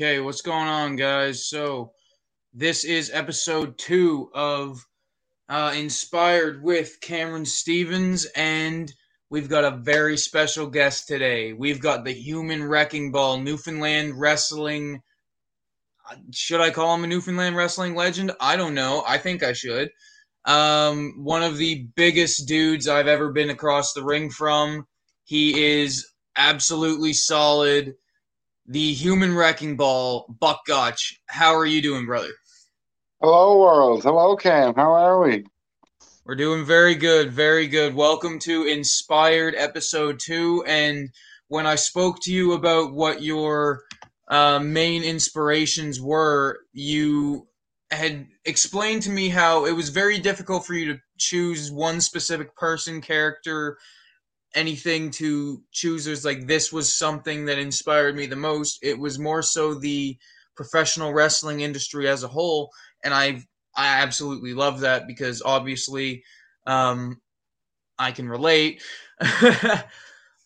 Okay, what's going on, guys? So, this is episode two of uh, Inspired with Cameron Stevens, and we've got a very special guest today. We've got the Human Wrecking Ball Newfoundland Wrestling. Should I call him a Newfoundland Wrestling legend? I don't know. I think I should. Um, one of the biggest dudes I've ever been across the ring from. He is absolutely solid the human wrecking ball, Buck Gotch. How are you doing, brother? Hello, world. Hello, Cam. How are we? We're doing very good, very good. Welcome to Inspired Episode 2. And when I spoke to you about what your uh, main inspirations were, you had explained to me how it was very difficult for you to choose one specific person, character, anything to choosers like this was something that inspired me the most. It was more so the professional wrestling industry as a whole, and I I absolutely love that because obviously um, I can relate.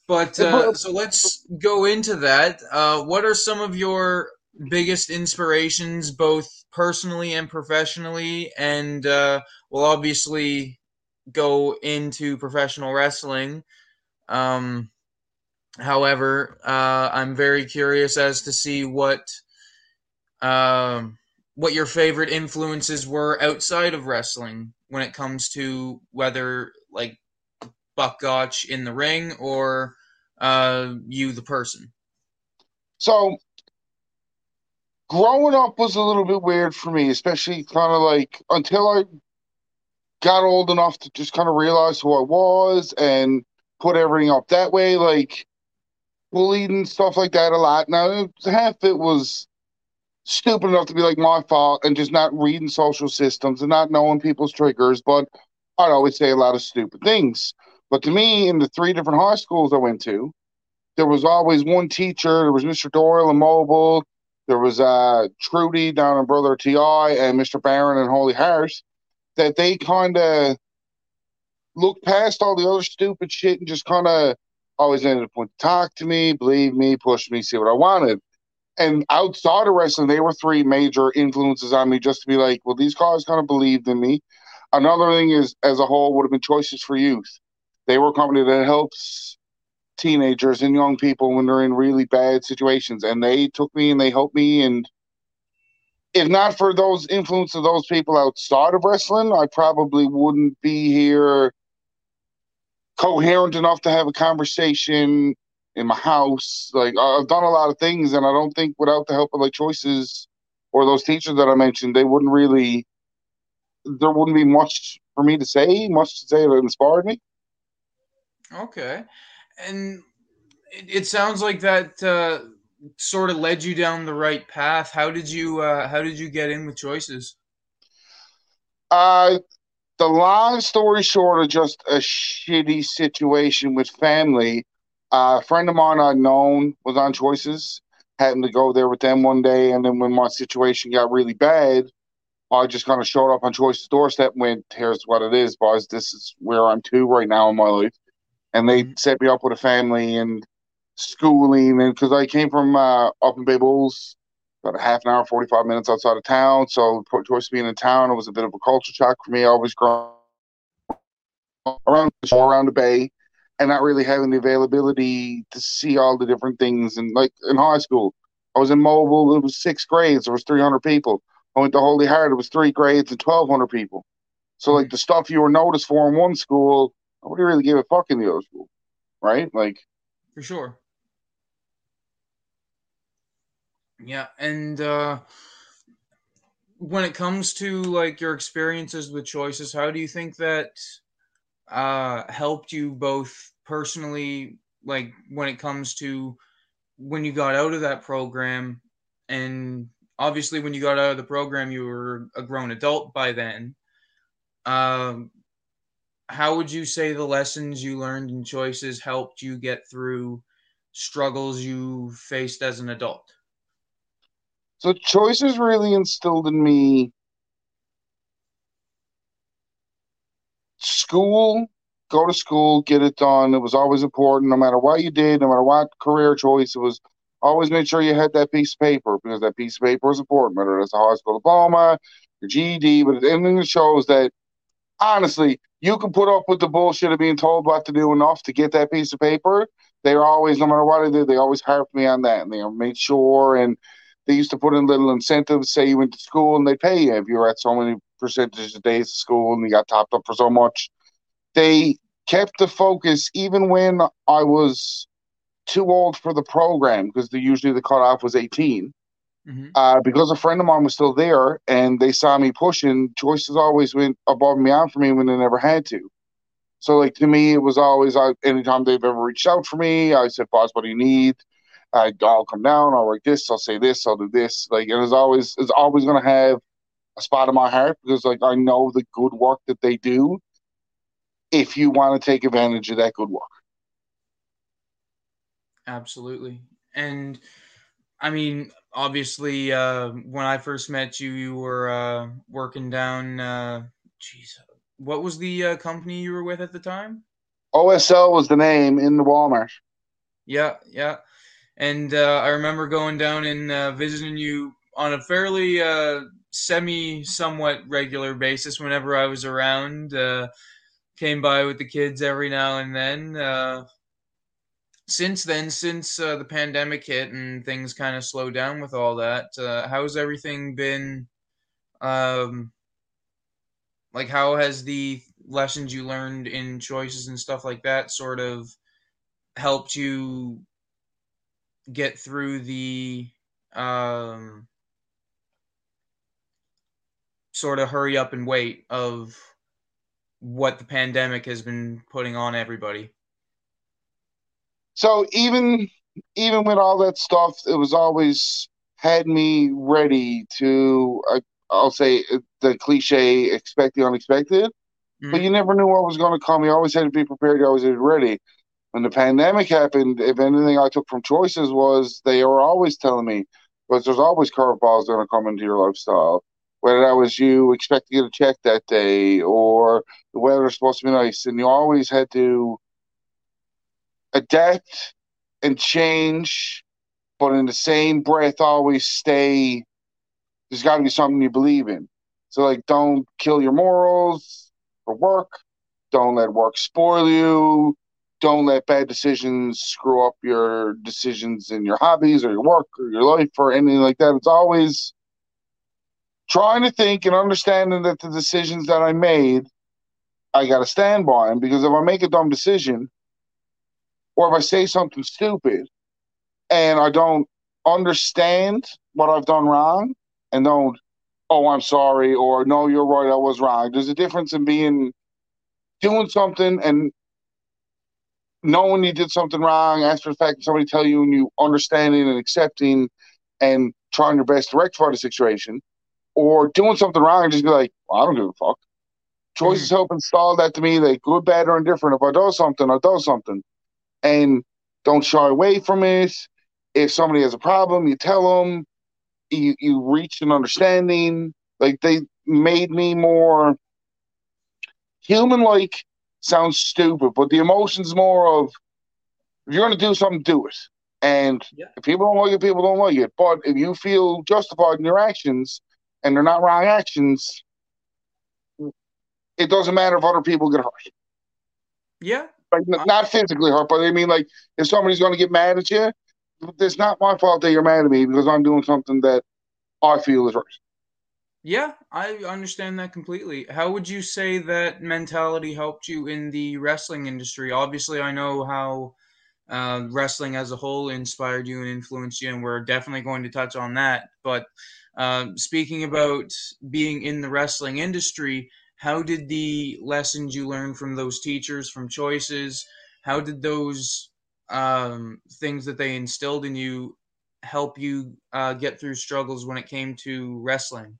but uh, so let's go into that. Uh, what are some of your biggest inspirations, both personally and professionally? And uh, we'll obviously go into professional wrestling. Um, however, uh, I'm very curious as to see what um, what your favorite influences were outside of wrestling when it comes to whether like Buck Gotch in the ring or uh, you the person. So growing up was a little bit weird for me, especially kind of like until I got old enough to just kind of realize who I was and put everything up that way, like bullied and stuff like that a lot. Now, half it was stupid enough to be like my fault and just not reading social systems and not knowing people's triggers, but I'd always say a lot of stupid things. But to me, in the three different high schools I went to, there was always one teacher. There was Mr. Doyle in Mobile. There was uh, Trudy down in Brother TI and Mr. Barron in Holy Heart. That they kind of look past all the other stupid shit and just kind of always ended up to talk to me, believe me, push me, see what I wanted. And outside of wrestling, they were three major influences on me just to be like, well, these guys kind of believed in me. Another thing is, as a whole, would have been Choices for Youth. They were a company that helps teenagers and young people when they're in really bad situations. And they took me and they helped me. And if not for those influence of those people outside of wrestling, I probably wouldn't be here coherent enough to have a conversation in my house. Like I've done a lot of things, and I don't think without the help of like choices or those teachers that I mentioned, they wouldn't really. There wouldn't be much for me to say, much to say that inspired me. Okay, and it, it sounds like that uh, sort of led you down the right path. How did you uh, How did you get in with choices? Uh, the long story short of just a shitty situation with family. Uh, a friend of mine I'd known was on Choices. Happened to go there with them one day, and then when my situation got really bad, I just kind of showed up on Choice's doorstep and went, "Here's what it is, boys. This is where I'm to right now in my life." And they mm-hmm. set me up with a family and schooling, and because I came from uh, up in Bay Bulls, about a half an hour, 45 minutes outside of town. So, choice being in town, it was a bit of a culture shock for me. I was growing around around the bay and not really having the availability to see all the different things. And like in high school, I was in Mobile, it was six grades, there was 300 people. I went to Holy Heart, it was three grades and 1,200 people. So, like mm-hmm. the stuff you were noticed for in one school, nobody really gave a fuck in the other school, right? Like, for sure. Yeah, and uh, when it comes to like your experiences with choices, how do you think that uh, helped you both personally, like when it comes to when you got out of that program, and obviously when you got out of the program, you were a grown adult by then. Um, how would you say the lessons you learned in choices helped you get through struggles you faced as an adult? So choices really instilled in me school, go to school, get it done. It was always important, no matter what you did, no matter what career choice. It was always make sure you had that piece of paper because that piece of paper is important, whether it's a high school diploma, your GED, but anything that shows that honestly, you can put up with the bullshit of being told what to do enough to get that piece of paper. They're always, no matter what I did, they always harped me on that and they made sure. And they used to put in little incentives, say you went to school and they pay you if you were at so many percentages of days of school and you got topped up for so much. They kept the focus even when I was too old for the program because the, usually the cutoff was 18. Mm-hmm. Uh, because a friend of mine was still there and they saw me pushing, choices always went above and beyond for me when they never had to. So, like, to me, it was always, I, anytime they've ever reached out for me, I said, boss, what do you need? I, will come down, I'll write this, I'll say this, I'll do this. Like, it was always, it's always going to have a spot in my heart because, like, I know the good work that they do if you want to take advantage of that good work. Absolutely. And I mean, obviously, uh, when I first met you, you were uh, working down. Uh, geez, what was the uh, company you were with at the time? OSL was the name in the Walmart. Yeah, yeah. And uh, I remember going down and uh, visiting you on a fairly uh, semi, somewhat regular basis whenever I was around. Uh, came by with the kids every now and then. Uh, since then, since uh, the pandemic hit and things kind of slowed down with all that, how's everything been? Um, like, how has the lessons you learned in choices and stuff like that sort of helped you get through the um, sort of hurry up and wait of what the pandemic has been putting on everybody? So even even with all that stuff, it was always had me ready to. Uh, I'll say the cliche, expect the unexpected. Mm-hmm. But you never knew what was going to come. You always had to be prepared. You always had to be ready. When the pandemic happened, if anything I took from choices was they were always telling me, but there's always curveballs going to come into your lifestyle. Whether that was you expect to get a check that day or the weather supposed to be nice, and you always had to adapt and change, but in the same breath, always stay. There's got to be something you believe in. So, like, don't kill your morals for work. Don't let work spoil you. Don't let bad decisions screw up your decisions in your hobbies or your work or your life or anything like that. It's always trying to think and understanding that the decisions that I made, I got to stand by them because if I make a dumb decision, or if I say something stupid and I don't understand what I've done wrong and don't, oh, I'm sorry, or no, you're right, I was wrong. There's a difference in being doing something and knowing you did something wrong after the fact somebody tell you and you understanding and accepting and trying your best to rectify the situation or doing something wrong and just be like, well, I don't give a fuck. Choices mm-hmm. help install that to me, like good, bad, or indifferent. If I do something, I do something and don't shy away from it. If somebody has a problem, you tell them. You you reach an understanding. Like they made me more human. Like sounds stupid, but the emotions more of if you're going to do something, do it. And yeah. if people don't like it, people don't like it. But if you feel justified in your actions and they're not wrong actions, it doesn't matter if other people get hurt. Yeah, like, not physically hurt, but I mean, like, if somebody's going to get mad at you, it's not my fault that you're mad at me because I'm doing something that I feel is right. Yeah, I understand that completely. How would you say that mentality helped you in the wrestling industry? Obviously, I know how uh, wrestling as a whole inspired you and influenced you, and we're definitely going to touch on that. But uh, speaking about being in the wrestling industry, how did the lessons you learned from those teachers from choices how did those um, things that they instilled in you help you uh, get through struggles when it came to wrestling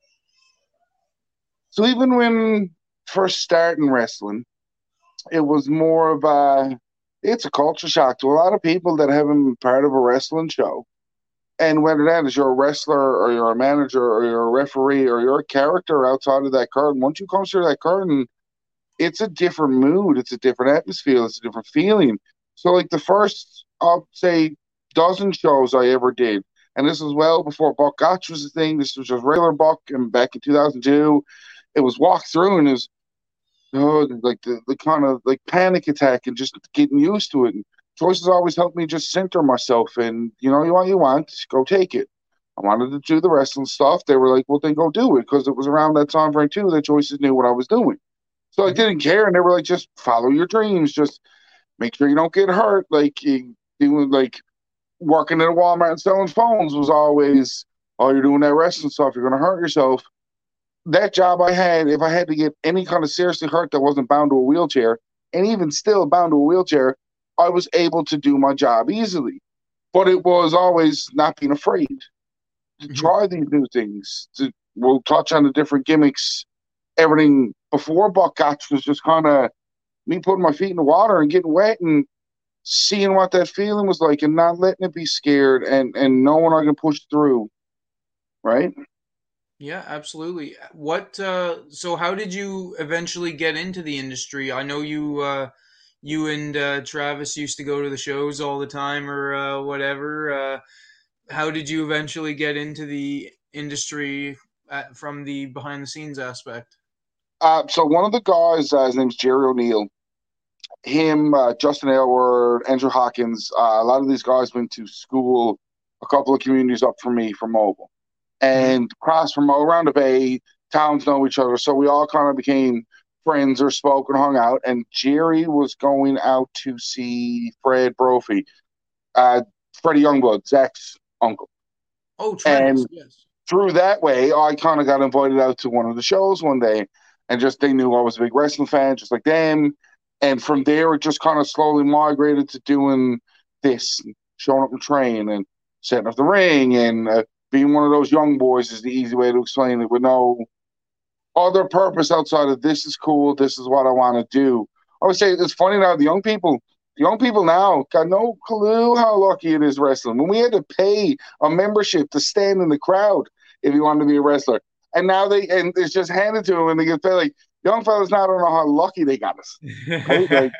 so even when first starting wrestling it was more of a it's a culture shock to a lot of people that haven't been part of a wrestling show and whether that is you're a wrestler or you're a manager or you're a referee or you're a character outside of that curtain, once you come through that curtain, it's a different mood, it's a different atmosphere, it's a different feeling. So, like the first, I'll say, dozen shows I ever did. And this was well before Buck Gotch was a thing. This was just regular Buck. And back in 2002, it was walk through and it was oh, like the, the kind of like panic attack and just getting used to it. And choices always helped me just center myself and, you know, you want you want, go take it. I wanted to do the wrestling stuff. They were like, well, then go do it because it was around that time frame too that choices knew what I was doing. So I mm-hmm. didn't care. And they were like, just follow your dreams. Just make sure you don't get hurt. Like, doing like working at a Walmart and selling phones was always, oh, you're doing that wrestling stuff, you're going to hurt yourself. That job I had, if I had to get any kind of seriously hurt that wasn't bound to a wheelchair, and even still bound to a wheelchair, I was able to do my job easily. But it was always not being afraid to mm-hmm. try these new things. To, we'll touch on the different gimmicks. Everything before Buck Gotch was just kind of me putting my feet in the water and getting wet and seeing what that feeling was like and not letting it be scared and and knowing I can push through. Right? Yeah, absolutely. What uh so how did you eventually get into the industry? I know you uh you and uh Travis used to go to the shows all the time or uh whatever. Uh how did you eventually get into the industry at, from the behind the scenes aspect? Uh, so one of the guys, uh, his name's Jerry O'Neill him, uh, Justin Aylward, Andrew Hawkins, uh, a lot of these guys went to school a couple of communities up from me from Mobile. And across from all around the bay, towns know each other. So we all kind of became friends or spoke and hung out. And Jerry was going out to see Fred Brophy, uh, Freddie Youngblood, Zach's uncle. Oh, Travis, and yes. Through that way, I kind of got invited out to one of the shows one day. And just they knew I was a big wrestling fan, just like them and from there, it just kind of slowly migrated to doing this, showing up and train and setting up the ring and uh, being one of those young boys is the easy way to explain it with no other purpose outside of this is cool, this is what I want to do. I would say it's funny now, the young people, the young people now got no clue how lucky it is wrestling. When we had to pay a membership to stand in the crowd if you wanted to be a wrestler, and now they and it's just handed to them and they get paid like young fellas now don't know how lucky they got us. Right? like,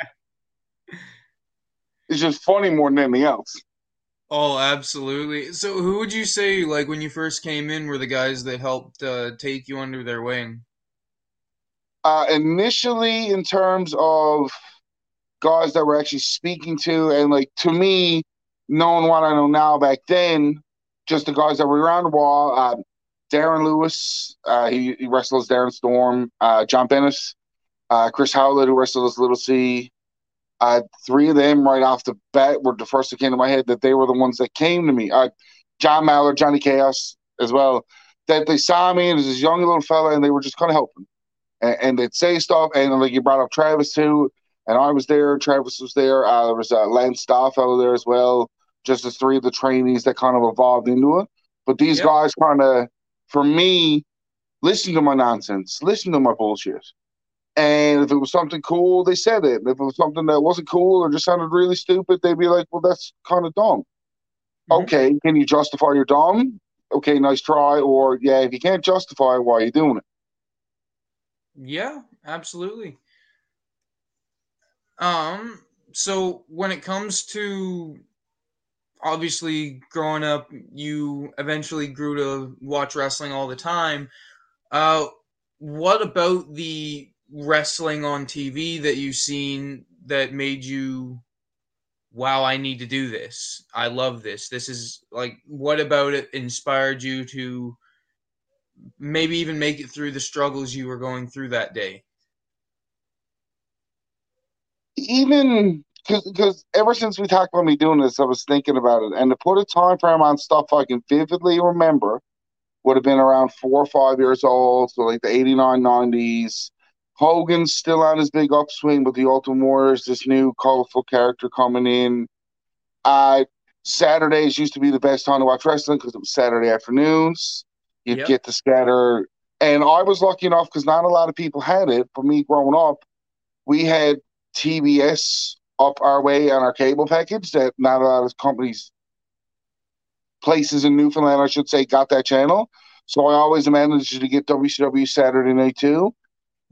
it's just funny more than anything else. Oh, absolutely. So, who would you say, like, when you first came in, were the guys that helped uh, take you under their wing? Uh, initially, in terms of guys that we're actually speaking to, and like to me, knowing what I know now back then, just the guys that were around the wall. Uh, Darren Lewis, uh, he, he wrestles Darren Storm, uh, John Bennett, uh, Chris Howlett, who wrestles Little C. Uh, three of them right off the bat were the first that came to my head that they were the ones that came to me. Uh, John Mallard, Johnny Chaos as well. That they saw me as this young little fella and they were just kind of helping. And, and, they'd say stuff. And like you brought up Travis too. And I was there. Travis was there. Uh, there was uh, Lance Starfellow there as well. Just as three of the trainees that kind of evolved into it. But these yep. guys kind of for me, listen to my nonsense, listen to my bullshit. And if it was something cool, they said it. If it was something that wasn't cool or just sounded really stupid, they'd be like, well, that's kind of dumb. Mm-hmm. Okay, can you justify your dumb? Okay, nice try. Or, yeah, if you can't justify why are you doing it? Yeah, absolutely. Um, so when it comes to obviously growing up you eventually grew to watch wrestling all the time uh, what about the wrestling on tv that you've seen that made you wow i need to do this. I love this. This is like what about it inspired you to maybe even make it through the struggles you were going through that day? Even because ever since we talked about me doing this, I was thinking about it, and to put a time frame on stuff I can vividly remember would have been around four or five years old, so like the 89, 90s. Hogan's still on his big upswing, but the Ultimate Warriors, this new colorful character coming in. Uh, Saturdays used to be the best time to watch wrestling because it was Saturday afternoons. You'd yep. get to scatter. And I was lucky enough because not a lot of people had it. For me growing up, we had TBS up our way on our cable package that not a lot of companies, places in Newfoundland, I should say, got that channel. So I always managed to get WCW Saturday night too.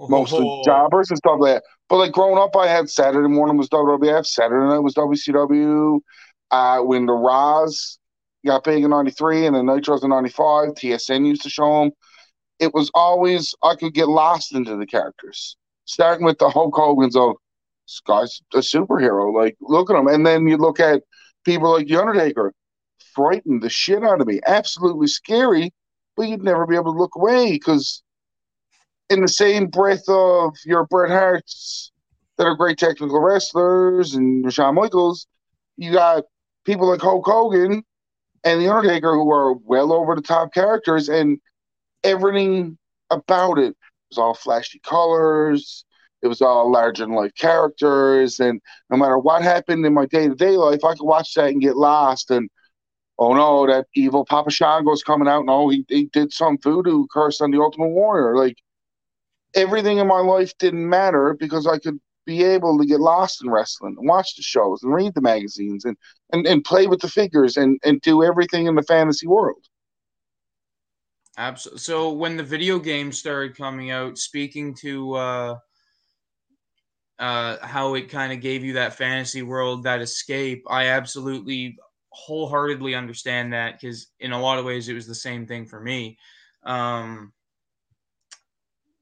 Mostly oh. jobbers and stuff like that. But like growing up, I had Saturday morning was WWF, Saturday night was WCW, Uh, when the Raws got big in '93 and the Nitros in '95, TSN used to show them. It was always I could get lost into the characters, starting with the Hulk Hogan's of this guy's a superhero. Like look at him, and then you look at people like the Undertaker, frightened the shit out of me, absolutely scary. But you'd never be able to look away because, in the same breath of your Bret Hart's that are great technical wrestlers and Shawn Michaels, you got people like Hulk Hogan and The Undertaker who are well over the top characters, and everything about it was all flashy colors. It was all larger than life characters, and no matter what happened in my day to day life, I could watch that and get lost. And oh no, that evil Papa Shango's coming out. No, oh, he, he did some voodoo curse on the Ultimate Warrior. Like everything in my life didn't matter because I could be able to get lost in wrestling and watch the shows and read the magazines and, and, and play with the figures and, and do everything in the fantasy world. Absolutely. So when the video games started coming out, speaking to uh, uh, how it kind of gave you that fantasy world, that escape, I absolutely wholeheartedly understand that because in a lot of ways it was the same thing for me. Um,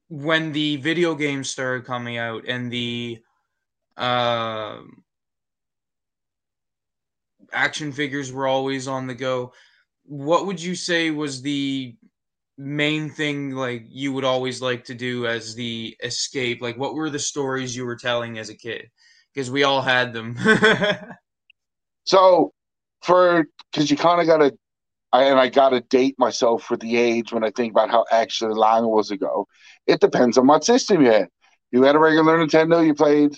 when the video games started coming out and the uh, action figures were always on the go, what would you say was the main thing like you would always like to do as the escape? Like what were the stories you were telling as a kid? Because we all had them. so for because you kind of got to and I got to date myself for the age when I think about how actually long it was ago. It depends on what system you had. You had a regular Nintendo, you played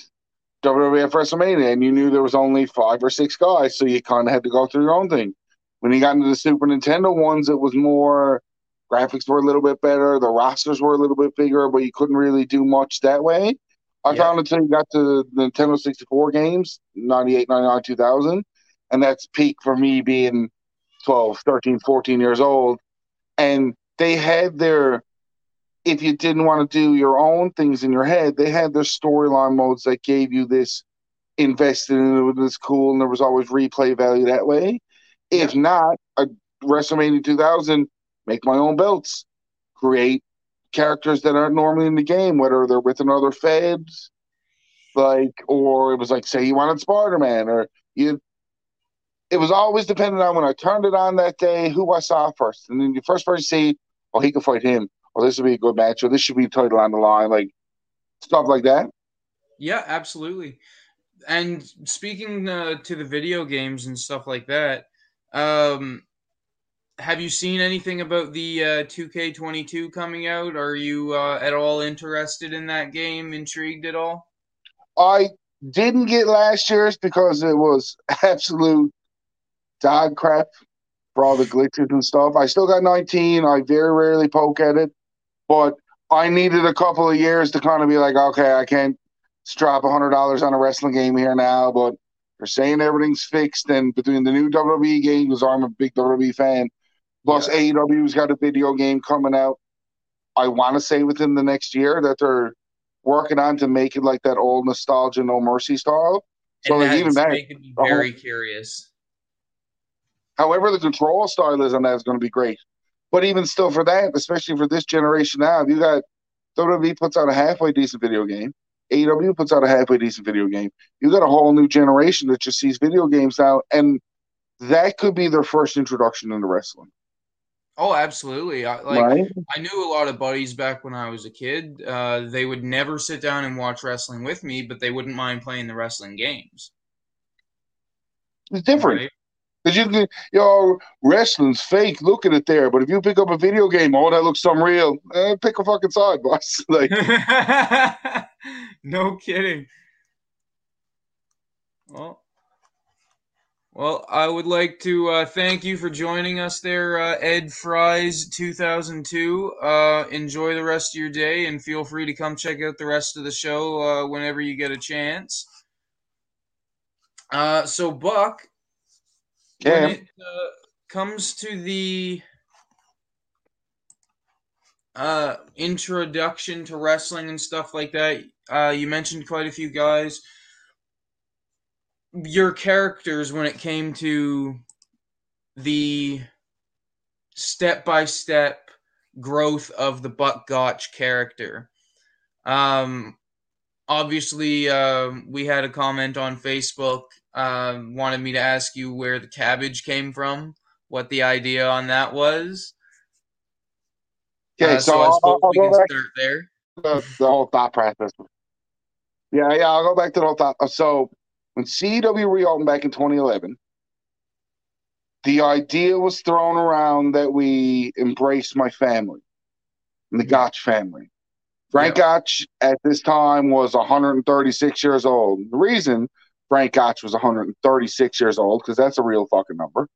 WWF WrestleMania, and you knew there was only five or six guys, so you kind of had to go through your own thing. When you got into the Super Nintendo ones, it was more graphics were a little bit better, the rosters were a little bit bigger, but you couldn't really do much that way. I yeah. found until you got to the Nintendo 64 games, 98, 99, 2000, and that's peak for me being 12, 13, 14 years old. And they had their, if you didn't want to do your own things in your head, they had their storyline modes that gave you this invested in it was cool and there was always replay value that way. If not, a WrestleMania 2000, make my own belts, create characters that aren't normally in the game, whether they're with another feds, like, or it was like, say you wanted Spider Man, or you it was always dependent on when I turned it on that day, who I saw first. And then the first person see, oh, he can fight him, or this would be a good match, or this should be a title on the line, like stuff like that. Yeah, absolutely. And speaking uh, to the video games and stuff like that, um, have you seen anything about the uh, 2K22 coming out? Are you uh, at all interested in that game? Intrigued at all? I didn't get last year's because it was absolute dog crap for all the glitches and stuff. I still got 19. I very rarely poke at it, but I needed a couple of years to kind of be like, okay, I can't drop hundred dollars on a wrestling game here now, but they're saying everything's fixed. And between the new WWE games, I'm a big WWE fan. Plus, yeah. AEW's got a video game coming out. I want to say within the next year that they're working on to make it like that old nostalgia No Mercy style. So and like even that, making me very whole, curious. However, the control style is on that is going to be great. But even still, for that, especially for this generation now, you got WWE puts out a halfway decent video game. AEW puts out a halfway decent video game. You got a whole new generation that just sees video games now, and that could be their first introduction into wrestling. Oh, absolutely! I, like right? I knew a lot of buddies back when I was a kid. Uh, they would never sit down and watch wrestling with me, but they wouldn't mind playing the wrestling games. It's different. Right? Because you can, you know, wrestling's fake. Look at there. But if you pick up a video game, oh, that looks some real. Eh, pick a fucking side, boss. like, no kidding. Well, well, I would like to uh, thank you for joining us there, uh, Ed Fries 2002. Uh, enjoy the rest of your day and feel free to come check out the rest of the show uh, whenever you get a chance. Uh, so, Buck, yeah. when it uh, comes to the uh, introduction to wrestling and stuff like that, uh, you mentioned quite a few guys. your characters when it came to the step by step growth of the Buck Gotch character. Um, obviously, uh, we had a comment on Facebook. Uh, wanted me to ask you where the cabbage came from, what the idea on that was. Okay, Uh, so, so I I'll, I'll we can back start there. the, the whole thought process. Yeah, yeah, I'll go back to the whole thought. So when CW reopened back in 2011, the idea was thrown around that we embrace my family, the Gotch family. Frank Gotch at this time was 136 years old. The reason Frank Gotch was 136 years old, because that's a real fucking number,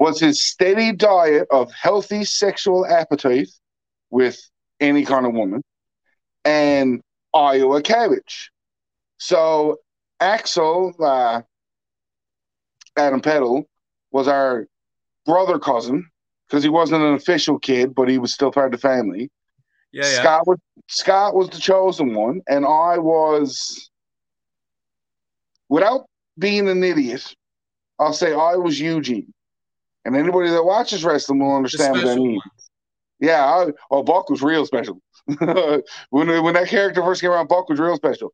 was his steady diet of healthy sexual appetite with any kind of woman and Iowa cabbage. So Axel, uh, Adam Peddle, was our brother cousin because he wasn't an official kid, but he was still part of the family. Yeah, yeah. Scott was Scott was the chosen one, and I was, without being an idiot, I'll say oh, I was Eugene. And anybody that watches wrestling will understand what that means. Yeah, I, oh, Buck was real special. when when that character first came around, Buck was real special.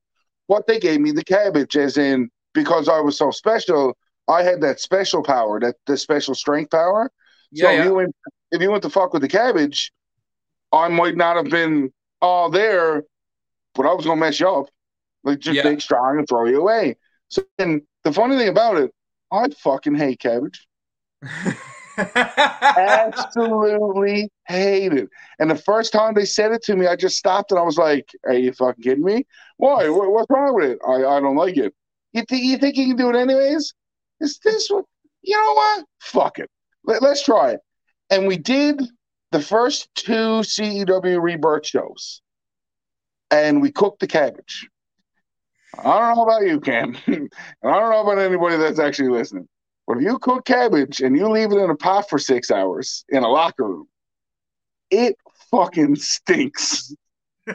What they gave me the cabbage, as in because I was so special, I had that special power, that the special strength power. Yeah, so if you went if you went to fuck with the cabbage, I might not have been all there, but I was gonna mess you up, like just Yeah. big, strong, and throw you away. So and the funny thing about it, I fucking hate cabbage. Absolutely hate it. And the first time they said it to me, I just stopped and I was like, "Are you fucking kidding me? Why? What, what's wrong with it? I, I don't like it. You think you think you can do it anyways? Is this what? You know what? Fuck it. Let, let's try it." And we did the first two CEW rebirth shows, and we cooked the cabbage. I don't know about you, Cam, and I don't know about anybody that's actually listening. But if you cook cabbage and you leave it in a pot for six hours in a locker room, it fucking stinks.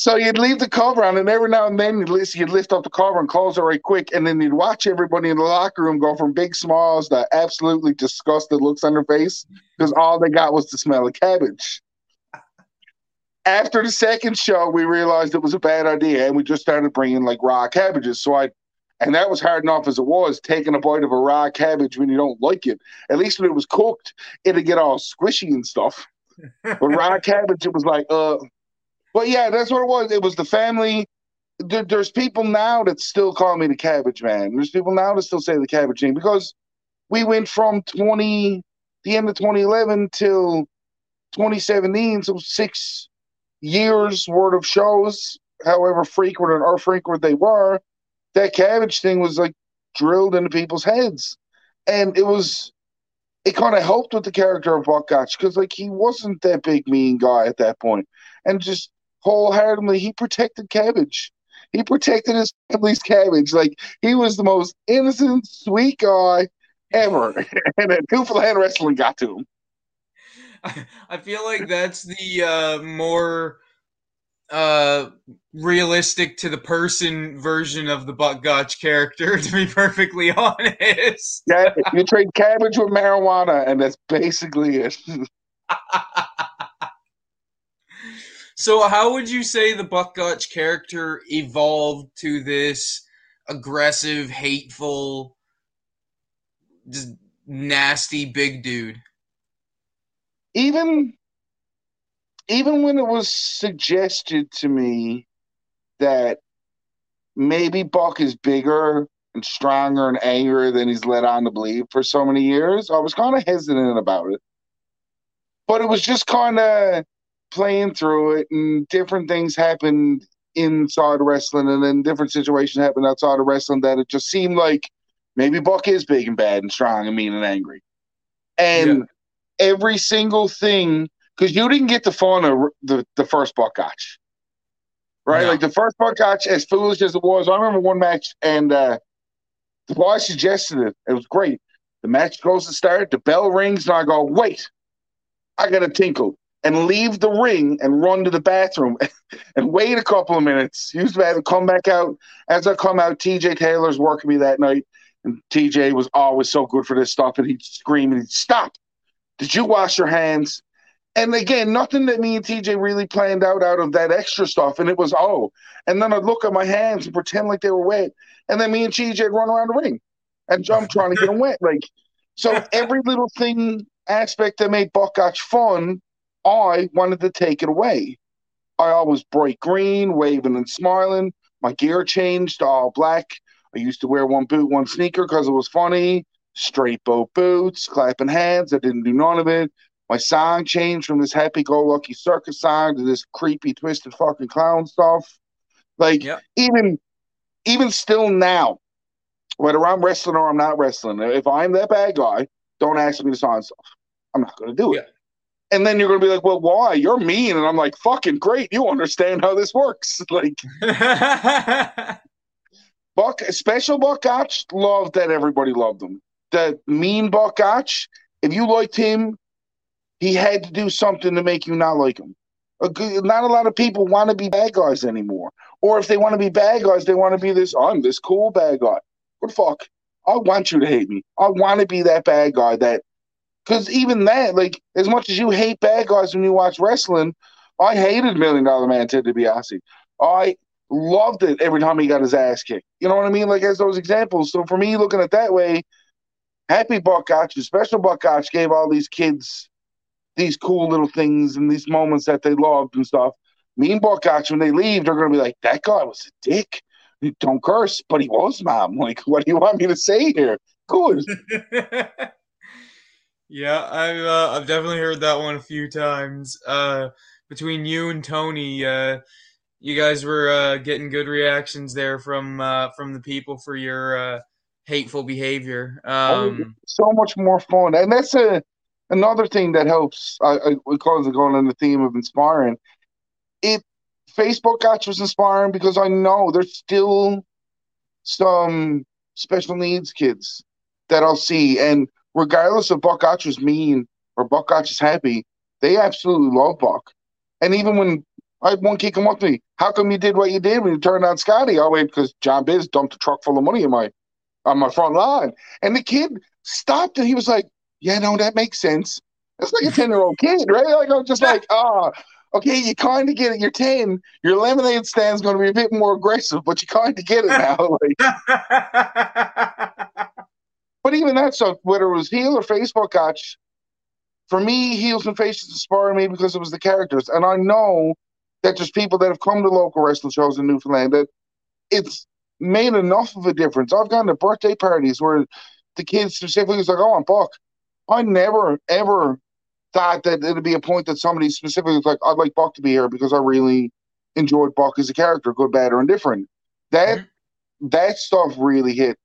So you'd leave the cover on, and every now and then you'd lift, you'd lift up the cover and close it right quick, and then you'd watch everybody in the locker room go from big smiles to absolutely disgusted looks on their face because all they got was the smell of cabbage. After the second show, we realized it was a bad idea, and we just started bringing like raw cabbages. So I, and that was hard enough as it was taking a bite of a raw cabbage when you don't like it. At least when it was cooked, it'd get all squishy and stuff. But raw cabbage, it was like, uh. But yeah, that's what it was. It was the family. There, there's people now that still call me the cabbage man. There's people now that still say the cabbage name because we went from 20, the end of 2011 till 2017, so six years worth of shows, however frequent or infrequent they were. That cabbage thing was like drilled into people's heads, and it was. It kind of helped with the character of Buck Gotch because, like, he wasn't that big mean guy at that point, and just wholeheartedly he protected cabbage he protected his family's cabbage like he was the most innocent sweet guy ever and then Newfoundland wrestling got to him I, I feel like that's the uh, more uh, realistic to the person version of the Buck Gotch character, to be perfectly honest. yeah you trade cabbage with marijuana and that's basically it So, how would you say the Buck Gotch character evolved to this aggressive, hateful, just nasty big dude? Even even when it was suggested to me that maybe Buck is bigger and stronger and angrier than he's led on to believe for so many years, I was kind of hesitant about it. But it was just kind of playing through it, and different things happened inside wrestling, and then different situations happened outside of wrestling that it just seemed like maybe Buck is big and bad and strong and mean and angry. And every single thing, because you didn't get the fun of the, the first Buck Gotch. Right? No. Like the first Buck Gotch, as foolish as it was, I remember one match and uh, the boy suggested it. It was great. The match goes to start, the bell rings, and I go, wait, I got a tinkle. and leave the ring and run to the bathroom and wait a couple of minutes, use the bathroom, come back out. As I come out, TJ Taylor's working me that night. And TJ was always so good for this stuff. And he'd scream and he'd stop. Did you wash your hands? And again, nothing that me and TJ really planned out out of that extra stuff. And it was, oh. And then I'd look at my hands and pretend like they were wet. And then me and TJ would run around the ring and jump trying to get them wet. Like, so every little thing aspect that made Buck Gotch fun I wanted to take it away. I always bright green, waving and smiling. My gear changed to all black. I used to wear one boot, one sneaker because it was funny. Straight bow boots, clapping hands. I didn't do none of it. My song changed from this happy-go-lucky circus song to this creepy, twisted fucking clown stuff. Like yep. even, even still now, whether I'm wrestling or I'm not wrestling, if I'm that bad guy, don't ask me to sign stuff. I'm not going to do it. Yeah. And then you're going to be like, well, why? You're mean. And I'm like, fucking great. You understand how this works. Like, Buck, special Buck Gotch loved that everybody loved him. The mean Gotch, if you liked him, he had to do something to make you not like him. Not a lot of people want to be bad guys anymore. Or if they want to be bad guys, they want to be this, I'm this cool bad guy. What the fuck? I want you to hate me. I want to be that bad guy that because even that, like, as much as you hate bad guys when you watch wrestling, I hated Million Dollar Man Ted DiBiase. I loved it every time he got his ass kicked. You know what I mean? Like, as those examples. So for me, looking at that way, Happy Gotch, Special Gotch gave all these kids these cool little things and these moments that they loved and stuff. Me and Buck Gotch, when they leave, they're going to be like, that guy was a dick. Don't curse, but he was, mom. Like, what do you want me to say here? Good. Yeah, I've uh, I've definitely heard that one a few times. Uh, between you and Tony, uh, you guys were uh, getting good reactions there from uh, from the people for your uh, hateful behavior. Oh, um, so much more fun, and that's a another thing that helps. I, I because of going on the theme of inspiring. It face Buck Gotch was inspiring because I know there's still some special needs kids that I'll see and regardless of Buck Gotch is mean or Buck Gotch is happy, they absolutely love Buck. And even when I had one kid come up to me, how come you did what you did when you turned on Scotty? I went because John Biz dumped a truck full of money in my on my front lawn. And the kid stopped and he was like, Yeah, no, that makes sense. It's like a 10 year old kid, right? Like I'm just like, ah, oh, okay, you kind of get it. You're 10. Your lemonade stand's going to be a bit more aggressive, but you kind of get it now. Like, But even that stuff, whether it was heel or face Buck Gotch, for me, heels and faces inspired me because it was the characters. And I know that there's people that have come to local wrestling shows in Newfoundland that it's made enough of a difference. I've gone to birthday parties where the kids specifically was like, oh, I'm Buck. I never, ever thought that it'd be a point that somebody specifically was like, I'd like Buck to be here because I really enjoyed Buck as a character, good, bad, or indifferent. That mm-hmm. that stuff really hit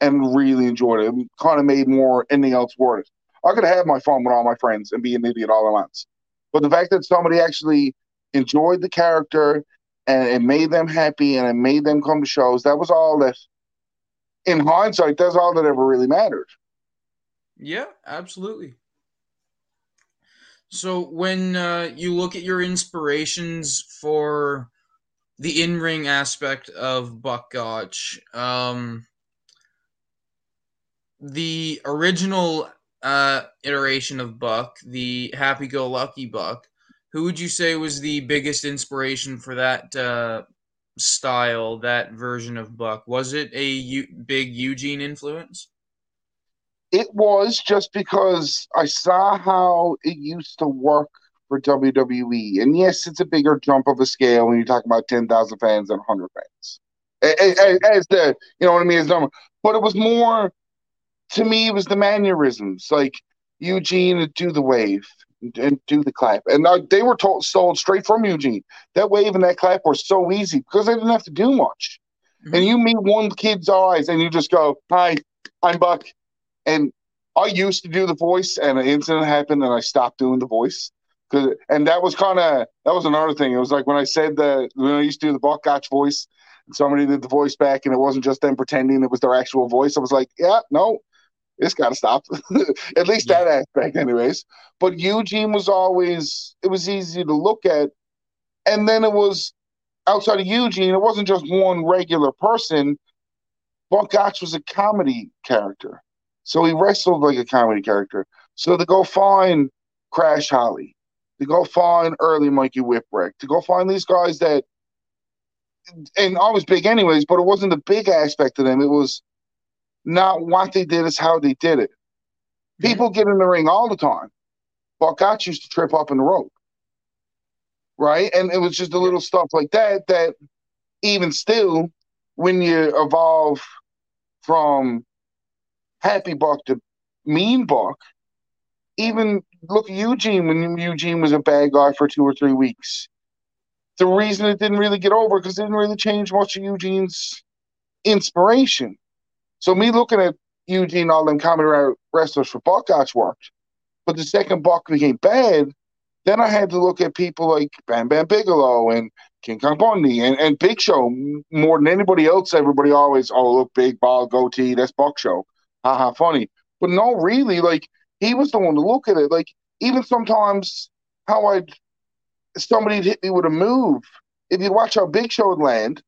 and really enjoyed it. it kind of made more anything else worth it. I could have my fun with all my friends and be an idiot all at once. But the fact that somebody actually enjoyed the character and it made them happy and it made them come to shows, that was all that, in hindsight, that's all that ever really mattered. Yeah, absolutely. So when uh, you look at your inspirations for the in-ring aspect of Buck Gotch, um, the original uh, iteration of Buck, the happy-go-lucky Buck, who would you say was the biggest inspiration for that uh, style, that version of Buck? Was it a U- big Eugene influence? It was just because I saw how it used to work for WWE. And yes, it's a bigger jump of a scale when you talk about 10,000 fans and 100 fans. As, the, you know what I mean, as number. But it was more to me, it was the mannerisms, like Eugene would do the wave and do the clap, and they were told sold straight from Eugene. That wave and that clap were so easy because they didn't have to do much. Mm-hmm. And you meet one kid's eyes, and you just go, "Hi, I'm Buck," and I used to do the voice, and an incident happened, and I stopped doing the voice. Cause, and that was kind of that was another thing. It was like when I said the when I used to do the Buck Gotch voice, and somebody did the voice back, and it wasn't just them pretending; it was their actual voice. I was like, "Yeah, no, this got to stop. at least Yeah. that aspect, anyways. But Eugene was always it was easy to look at, and then it was outside of Eugene, it wasn't just one regular person. Buck Gotch was a comedy character, so he wrestled like a comedy character. So to go find Crash Holly, to go find early Mikey Whipwreck, to go find these guys that, and I was big anyways, but it wasn't the big aspect of them. It was not what they did, it's how they did it. People get in the ring all the time. Gotch used to trip up in the rope, right? And it was just a little stuff like that that even still, when you evolve from Happy Buck to Mean Buck, even look at Eugene when Eugene was a bad guy for two or three weeks. The reason it didn't really get over because it didn't really change much of Eugene's inspiration. So me looking at Eugene, all them comedy wrestlers for Buck Gotch worked, but the second Buck became bad, then I had to look at people like Bam Bam Bigelow and King Kong Bundy and, and Big Show more than anybody else. Everybody always, oh look, big bald goatee, that's Buck Show, haha, funny. But no, really, like he was the one to look at it. Like even sometimes how I'd somebody'd hit me with a move. If you watch how Big Show would land,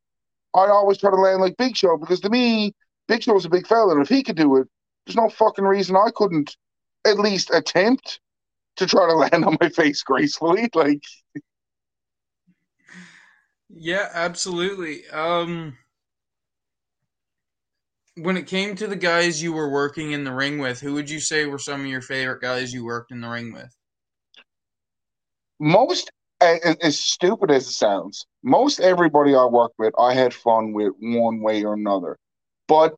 I always try to land like Big Show because to me, Big Show was a big fella, and if he could do it, there's no fucking reason I couldn't at least attempt to try to land on my face gracefully. Like, Yeah, absolutely. Um, when it came to the guys you were working in the ring with, who would you say were some of your favorite guys you worked in the ring with? most as stupid as it sounds, most everybody I worked with, I had fun with one way or another. But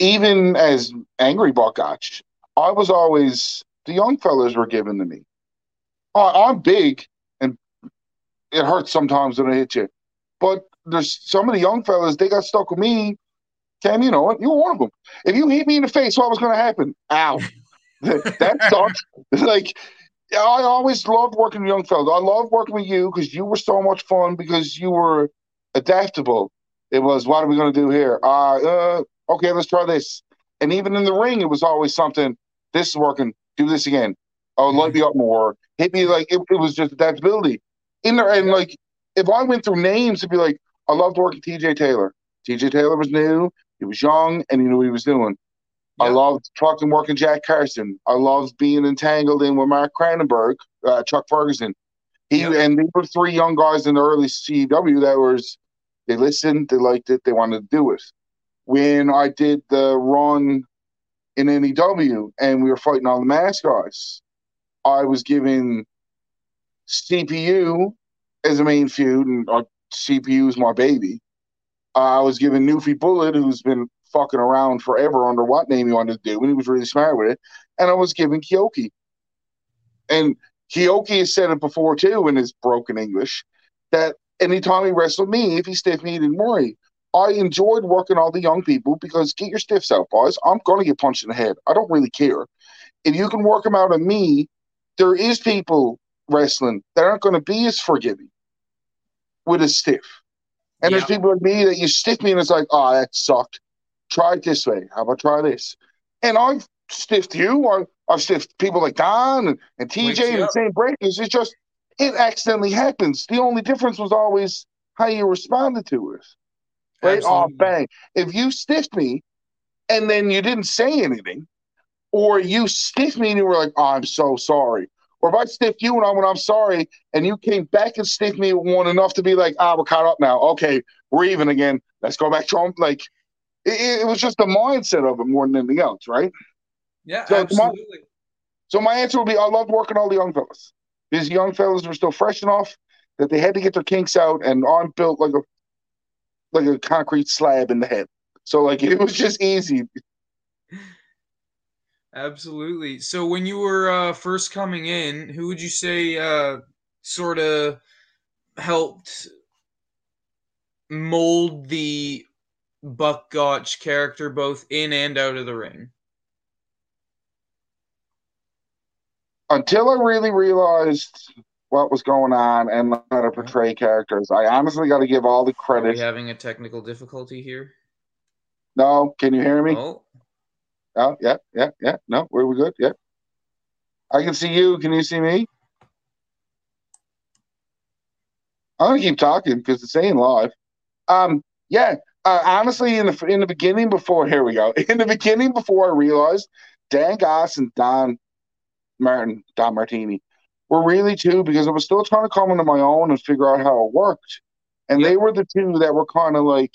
even as angry Gotch, I was always the young fellas were given to me. I'm big, and it hurts sometimes when I hit you. But there's some of the young fellas, they got stuck with me. Cam, you know what? You're one of them. If you hit me in the face, what was going to happen? Ow. that sucks. like, I always loved working with young fellas. I love working with you because you were so much fun because you were adaptable. It was, what are we going to do here? Uh, uh, okay, let's try this. And even in the ring, it was always something. This is working. Do this again. Oh, light me up more. Hit me like it, it was just adaptability. In there, and like if I went through names, it'd be like I loved working T.J. Taylor. T.J. Taylor was new. He was young, and he knew what he was doing. I loved fucking working Jack Carson. I loved being entangled in with Mark Cranenberg, uh, Chuck Ferguson. He Yep. and these were three young guys in the early CW that was they listened, they liked it, they wanted to do it. When I did the run in NEW and we were fighting all the mass guys, I was given CPU as a main feud, and uh, CPU is my baby. I was given Newfie Bullet, who's been fucking around forever under what name he wanted to do, and he was really smart with it. And I was given Kyoki. And Kyoki has said it before too in his broken English that anytime he wrestled me, if he stiffed me, he didn't worry. I enjoyed working all the young people because get your stiffs out, boys. I'm going to get punched in the head. I don't really care. If you can work them out on me, there is people wrestling that aren't going to be as forgiving with a stiff. And Yeah. there's people like me that you stiff me and it's like, oh, that sucked. Try it this way. How about try this? And I've stiffed you. I, I've stiffed people like Don and, and TJ and the same breakers. It's just, it accidentally happens. The only difference was always how you responded to it. Right? Oh, bang. If you stiffed me and then you didn't say anything, or you stiffed me and you were like, oh, I'm so sorry. Or if I stiffed you and I went, I'm sorry, and you came back and stiffed me one enough to be like, ah, we're caught up now. Okay, we're even again. Let's go back to home. Like, it, it was just the mindset of it more than anything else, right? Yeah, So, my- absolutely. So my answer would be I loved working all the young fellas. These young fellas were still fresh enough that they had to get their kinks out, and I'm built like a like a concrete slab in the head. So like it was just easy. Absolutely. So when you were uh, first coming in, who would you say uh, sort of helped mold the Buck Gotch character both in and out of the ring? Until I really realized what was going on and how to portray characters, I honestly got to give all the Are credit. we having a technical difficulty here? No, can you hear me? Oh, Oh, yeah, yeah, yeah. No, we're we good? Yeah. I can see you. Can you see me? I'm gonna keep talking because it's saying live. Um, yeah. Uh, honestly, in the in the beginning, before here we go. In the beginning, before I realized Dan Goss and Don Martin, Don Martini, were really two because I was still trying to come into my own and figure out how it worked, and Yep. they were the two that were kind of like,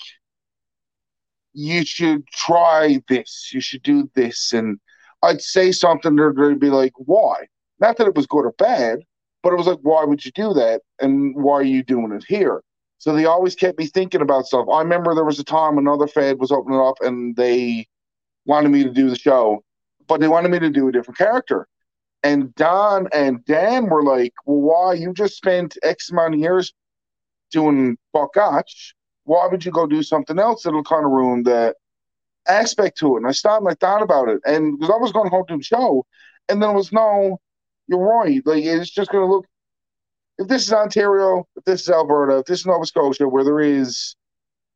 you should try this, you should do this, and I'd say something, they'd be like, why? Not that it was good or bad, but it was like, why would you do that? And why are you doing it here? So they always kept me thinking about stuff. I remember there was a time another Fed was opening up and they wanted me to do the show, but they wanted me to do a different character. And Don and Dan were like, well, why? You just spent X amount of years doing Buck Why would you go do something else that'll kind of ruin the aspect to it? And I stopped and I thought about it. And because I was going home to the show, and then it was, no, you're right. Like, it's just going to look, if this is Ontario, if this is Alberta, if this is Nova Scotia, where there is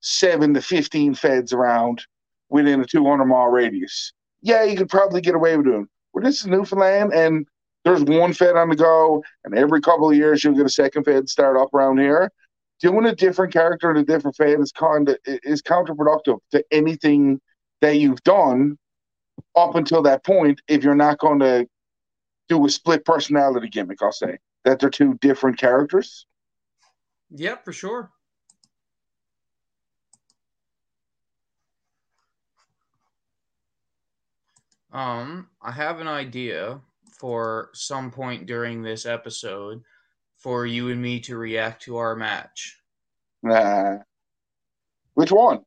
seven to 15 feds around within a 200 mile radius, yeah, you could probably get away with doing. This is Newfoundland, and there's one fed on the go, and every couple of years you'll get a second fed start up around here. Doing a different character in a different fed is kind of is counterproductive to anything that you've done up until that point. If you're not going to do a split personality gimmick, I'll say that they're two different characters. Yeah, for sure. Um, I have an idea for some point during this episode for you and me to react to our match. Nah. Which one?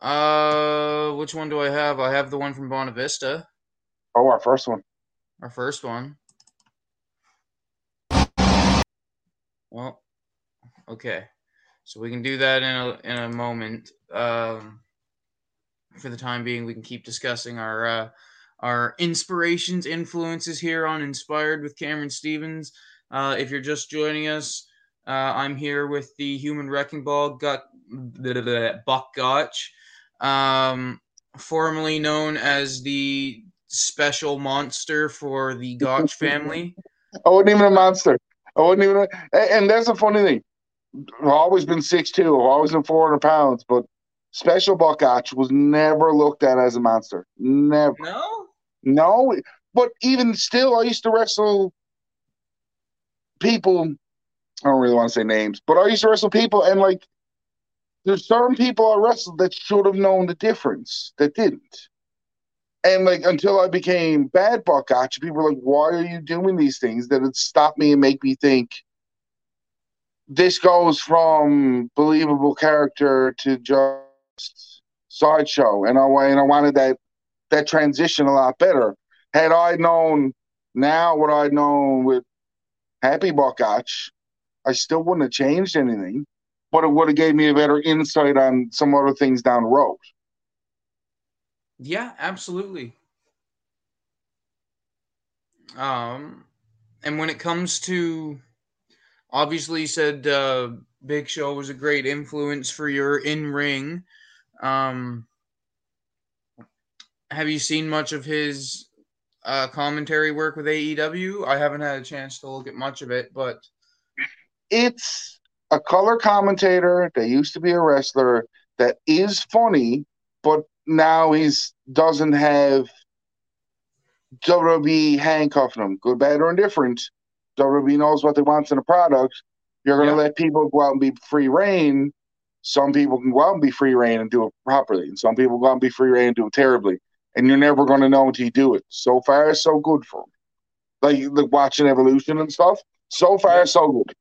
Uh, which one do I have? I have the one from Bonavista, Oh, our first one. our first one. Well, okay. So we can do that in a in a moment. Um, for the time being, we can keep discussing our uh, our inspirations, influences here on Inspired with Cameron Stevens. Uh, if you're just joining us, uh, I'm here with the Human Wrecking Ball, Gut, Buck Gotch, um, formerly known as the special monster for the Gotch family. I wasn't even a monster. I wasn't even. A, and and that's a funny thing. I've always been six two. I've always been four hundred pounds, but Special Buck Gotch was never looked at as a monster. Never. No, No, but even still, I used to wrestle people. I don't really want to say names, but I used to wrestle people, and like, there's certain people I wrestled that should have known the difference that didn't. And like, until I became bad Buck Gotcha, people were like, "Why are you doing these things?" That it stopped me and make me think. This goes from believable character to just sideshow, and I and I wanted that that transition a lot better had I known now what I'd known with Happy Gotch, I still wouldn't have changed anything, but it would have gave me a better insight on some other things down the road. Yeah, absolutely. Um, and when it comes to, obviously, said uh, Big Show was a great influence for your in ring. Um, have you seen much of his uh, commentary work with AEW? I haven't had a chance to look at much of it, but It's a color commentator that used to be a wrestler that is funny, but now he's doesn't have WWE handcuffing him, good, bad, or indifferent. WWE knows what they want in a product. You're going to Yeah. let people go out and be free reign. Some people can go out and be free reign and do it properly, and some people go out and be free reign and do it terribly. And you're never going to know until you do it. So far, so good for him. Like, like watching Evolution and stuff. So far, Yeah. so good.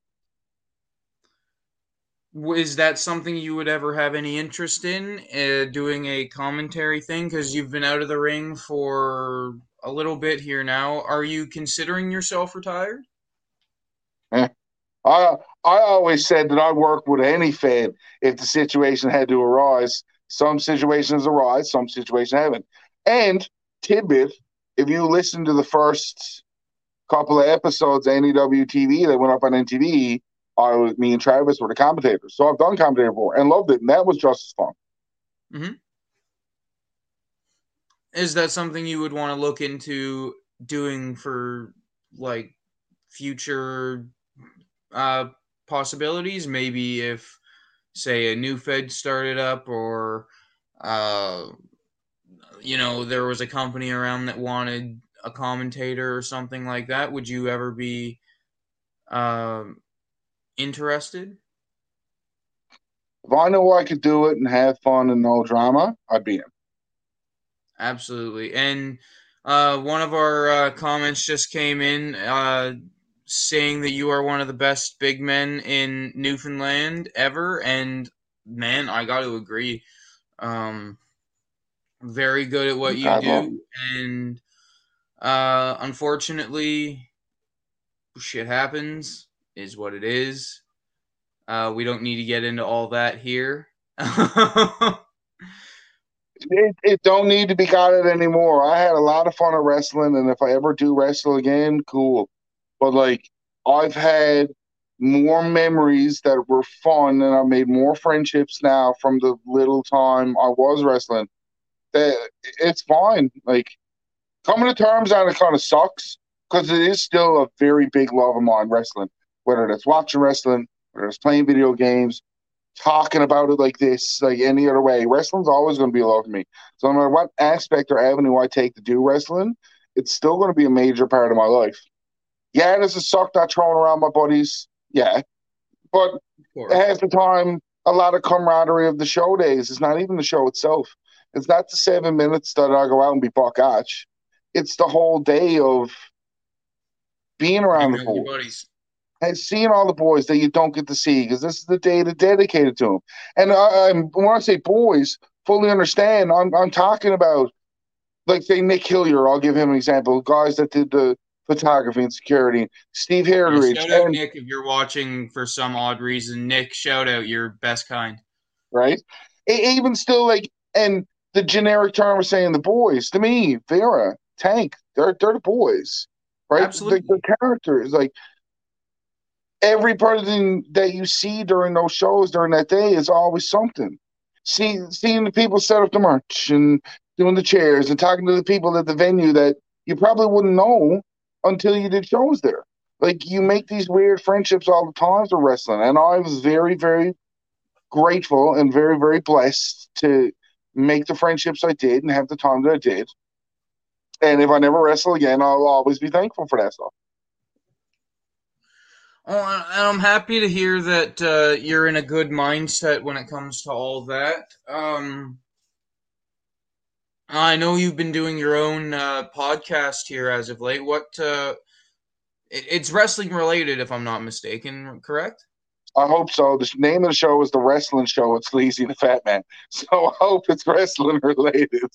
is that something you would ever have any interest in, uh, doing a commentary thing? Because you've been out of the ring for a little bit here now. Are you considering yourself retired? I I always said that I'd work with any fan if the situation had to arise. Some situations arise, some situations haven't. And tidbit, if you listen to the first couple of episodes of NEW TV that went up on NTV, I me and Travis were the commentators. So I've done commentator before and loved it, and that was just as fun. is that something you would want to look into doing for like future uh, possibilities? Maybe if, say, a new Fed started up, or uh, you know, there was a company around that wanted a commentator or something like that. Would you ever be um, interested? If I knew I could do it and have fun and no drama, I'd be in. Absolutely. And uh, one of our uh, comments just came in uh, saying that you are one of the best big men in Newfoundland ever. And man, I got to agree. Um, very good at what you do. And uh, unfortunately, shit happens, is what it is. Uh, we don't need to get into all that here. it, it don't need to be got it anymore. I had a lot of fun at wrestling, and if I ever do wrestle again, cool. But like I've had more memories that were fun, and I've made more friendships now from the little time I was wrestling. That it's fine. Like coming to terms on it kind of sucks because it is still a very big love of mine wrestling. Whether it's watching wrestling, whether it's playing video games, talking about it like this, like any other way. Wrestling's always going to be a love for me. So no matter what aspect or avenue I take to do wrestling, it's still going to be a major part of my life. Yeah, does a sock not thrown around my buddies? Yeah, but half the time, a lot of camaraderie of the show days. It's not even the show itself. It's not the seven minutes that I go out and be Buck Gotch. It's the whole day of being around the boys and seeing all the boys that you don't get to see because this is the day that's dedicated to them. And I, I'm, when I say boys, fully understand. I'm I'm talking about like say Nick Hillier. I'll give him an example. Guys that did the photography and security. Steve Heritage. Yeah, shout out and, Nick if you're watching for some odd reason. Nick, shout out. You're best kind. Right. Even still, like, and the generic term of saying the boys to me, Vera, Tank, they're they're the boys, right? Absolutely. The, the characters, like every person that you see during those shows during that day is always something. See, seeing the people set up the merch and doing the chairs and talking to the people at the venue that you probably wouldn't know until you did shows there. Like you make these weird friendships all the time for wrestling, and I was very, very grateful and very, very blessed to make the friendships I did and have the time that I did. And if I never wrestle again, I'll always be thankful for that stuff. And I'm happy to hear that uh, you're in a good mindset when it comes to all that. Um, I know you've been doing your own uh, podcast here as of late. What? Uh, it's wrestling related, if I'm not mistaken. Correct? I hope so. The name of the show is the Wrestling Show. It's Sleazy and the Fat Man, so I hope it's wrestling related.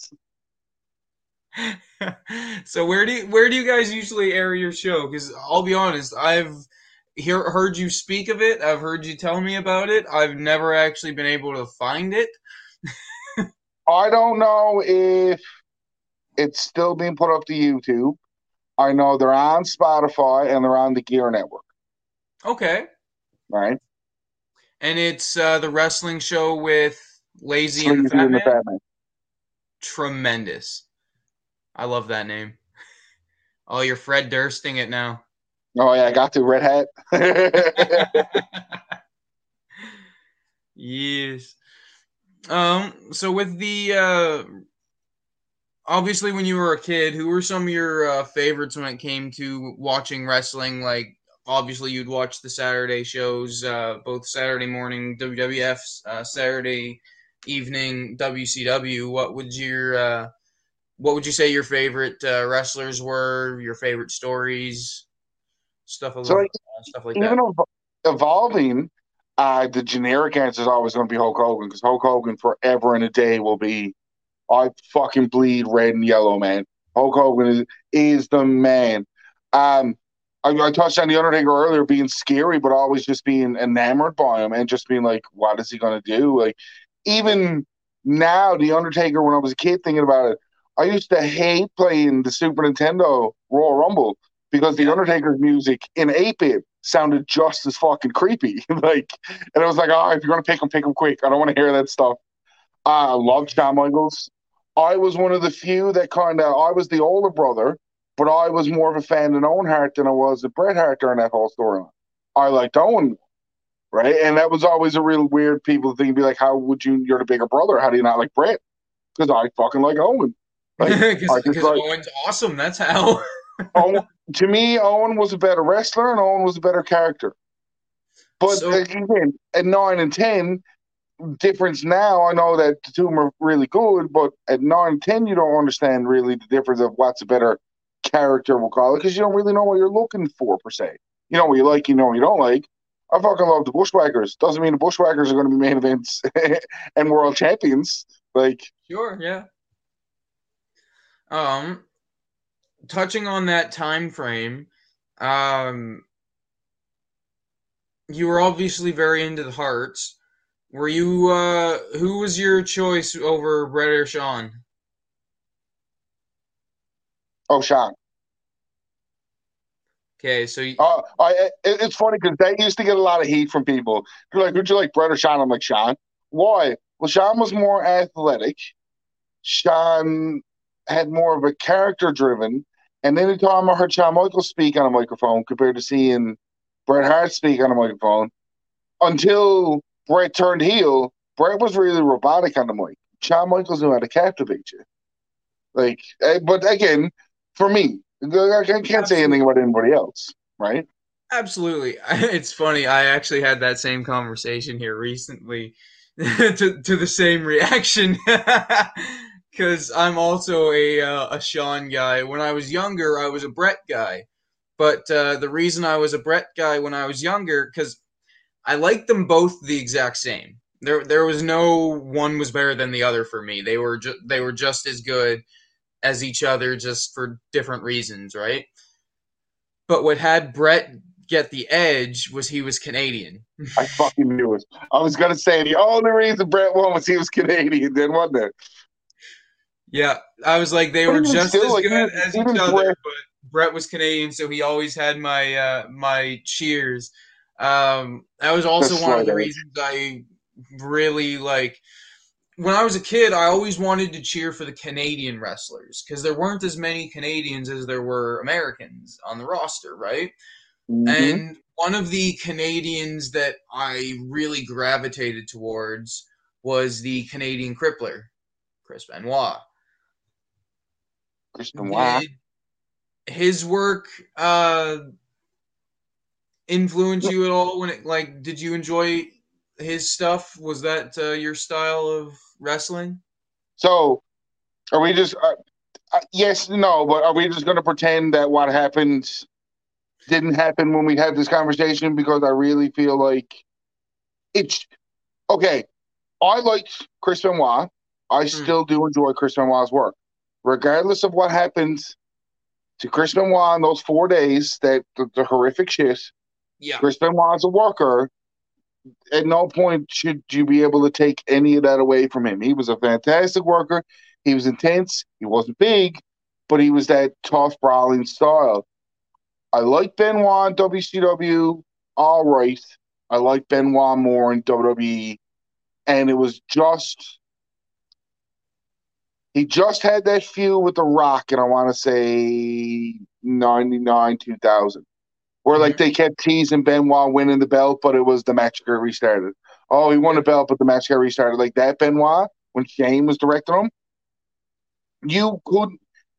so where do you, where do you guys usually air your show? Because I'll be honest, I've hear, heard you speak of it. I've heard you tell me about it. I've never actually been able to find it. I don't know if it's still being put up to YouTube. I know they're on Spotify and they're on the Gear Network. Okay. Right. And it's uh, the wrestling show with Lazy and the, and the Fat Man. Tremendous. I love that name. Oh, you're Fred Dursting it now. Oh yeah, I got to red hat. yes. Um. So with the uh, obviously when you were a kid, who were some of your uh, favorites when it came to watching wrestling? Like obviously you'd watch the Saturday shows, uh, both Saturday morning WWF, uh, Saturday evening WCW. What would your uh, what would you say your favorite uh, wrestlers were? Your favorite stories? stuff so like, uh, stuff like even that. evolving, uh, the generic answer is always going to be Hulk Hogan because Hulk Hogan forever and a day will be, I fucking bleed red and yellow, man. Hulk Hogan is, is the man. Um, I, I, touched on the Undertaker earlier being scary, but always just being enamored by him and just being like, what is he going to do? Like, even now, the Undertaker, when I was a kid thinking about it, I used to hate playing the Super Nintendo Royal Rumble because the Undertaker's music in 8 bit sounded just as fucking creepy. like, and it was like, oh, if you're gonna pick him, pick him quick. I don't want to hear that stuff. I loved Shawn Michaels. I was one of the few that kind of I was the older brother, but I was more of a fan of Owen Hart than I was of Bret Hart during that whole storyline. I liked Owen, right? And that was always a real weird people thing. Be like, how would you? You're the bigger brother. How do you not like Bret? Because I fucking like Owen. Because Like, I like- Owen's awesome. That's how. Owen, to me, Owen was a better wrestler and Owen was a better character. But So- again, at nine and ten, difference now. I know that the two are really good, but at nine and ten, you don't understand really the difference of what's a better character. We'll call it because you don't really know what you're looking for per se. You know what you like, you know what you don't like. I fucking love the Bushwhackers. Doesn't mean the Bushwhackers are going to be main events and world champions. Like, Sure, yeah. Um, touching on that time frame, um, you were obviously very into the Hearts. Were you? Uh, who was your choice over Bret or Shawn? oh, Shawn. Okay, so you, Uh, I, it, it's funny because they used to get a lot of heat from people. They're like, "Would you like Bret or Shawn?" I'm like, "Shawn." Why? Well, Shawn was more athletic. Shawn had more of a character driven. And anytime I heard Shawn Michaels speak on a microphone compared to seeing Bret Hart speak on a microphone, until Bret turned heel, Bret was really robotic on the mic. Shawn Michaels knew how to captivate you. Like, eh, but again, for me, I can't say anything about anybody else, right? Absolutely. It's funny. I actually had that same conversation here recently to to the same reaction cuz I'm also a uh, a Shawn guy. When I was younger, I was a Bret guy. But uh, the reason I was a Bret guy when I was younger cuz I liked them both the exact same. There there was no one was better than the other for me. They were ju- they were just as good as each other just for different reasons, right? But what had Bret get the edge was he was Canadian. I fucking knew it. I was gonna say the only reason Bret won was he was Canadian, then wasn't it? Yeah, I was like they were just as good as each other, but Bret was Canadian, so he always had my uh, my cheers. Um, that was also That's one of the reasons I really like. When I was a kid, I always wanted to cheer for the Canadian wrestlers because there weren't as many Canadians as there were Americans on the roster, right? Mhm. And one of the Canadians that I really gravitated towards was the Canadian crippler, Chris Benoit. Chris Benoit. His work uh, influence you at all? When it like, did you enjoy his stuff? Was that uh, your style of wrestling? So, are we just? Uh, uh, yes, no, but are we just gonna pretend that what happened didn't happen when we had this conversation? Because I really feel like it's okay. I liked Chris Benoit. I still do enjoy Chris Benoit's work, regardless of what happens to Chris Benoit in those four days. That the, the horrific shit. Yeah, Chris Benoit as a worker, at no point should you be able to take any of that away from him. He was a fantastic worker. He was intense. He wasn't big, but he was that tough, brawling style. I like Benoit in WCW, all right. I like Benoit more in WWE. And it was just, he just had that feud with The Rock, and I want to say 99, 2000 where like they kept teasing Benoit winning the belt, but it was the match got restarted. Oh, he won the belt, but the match got restarted. Like that Benoit when Shane was directing him. You could.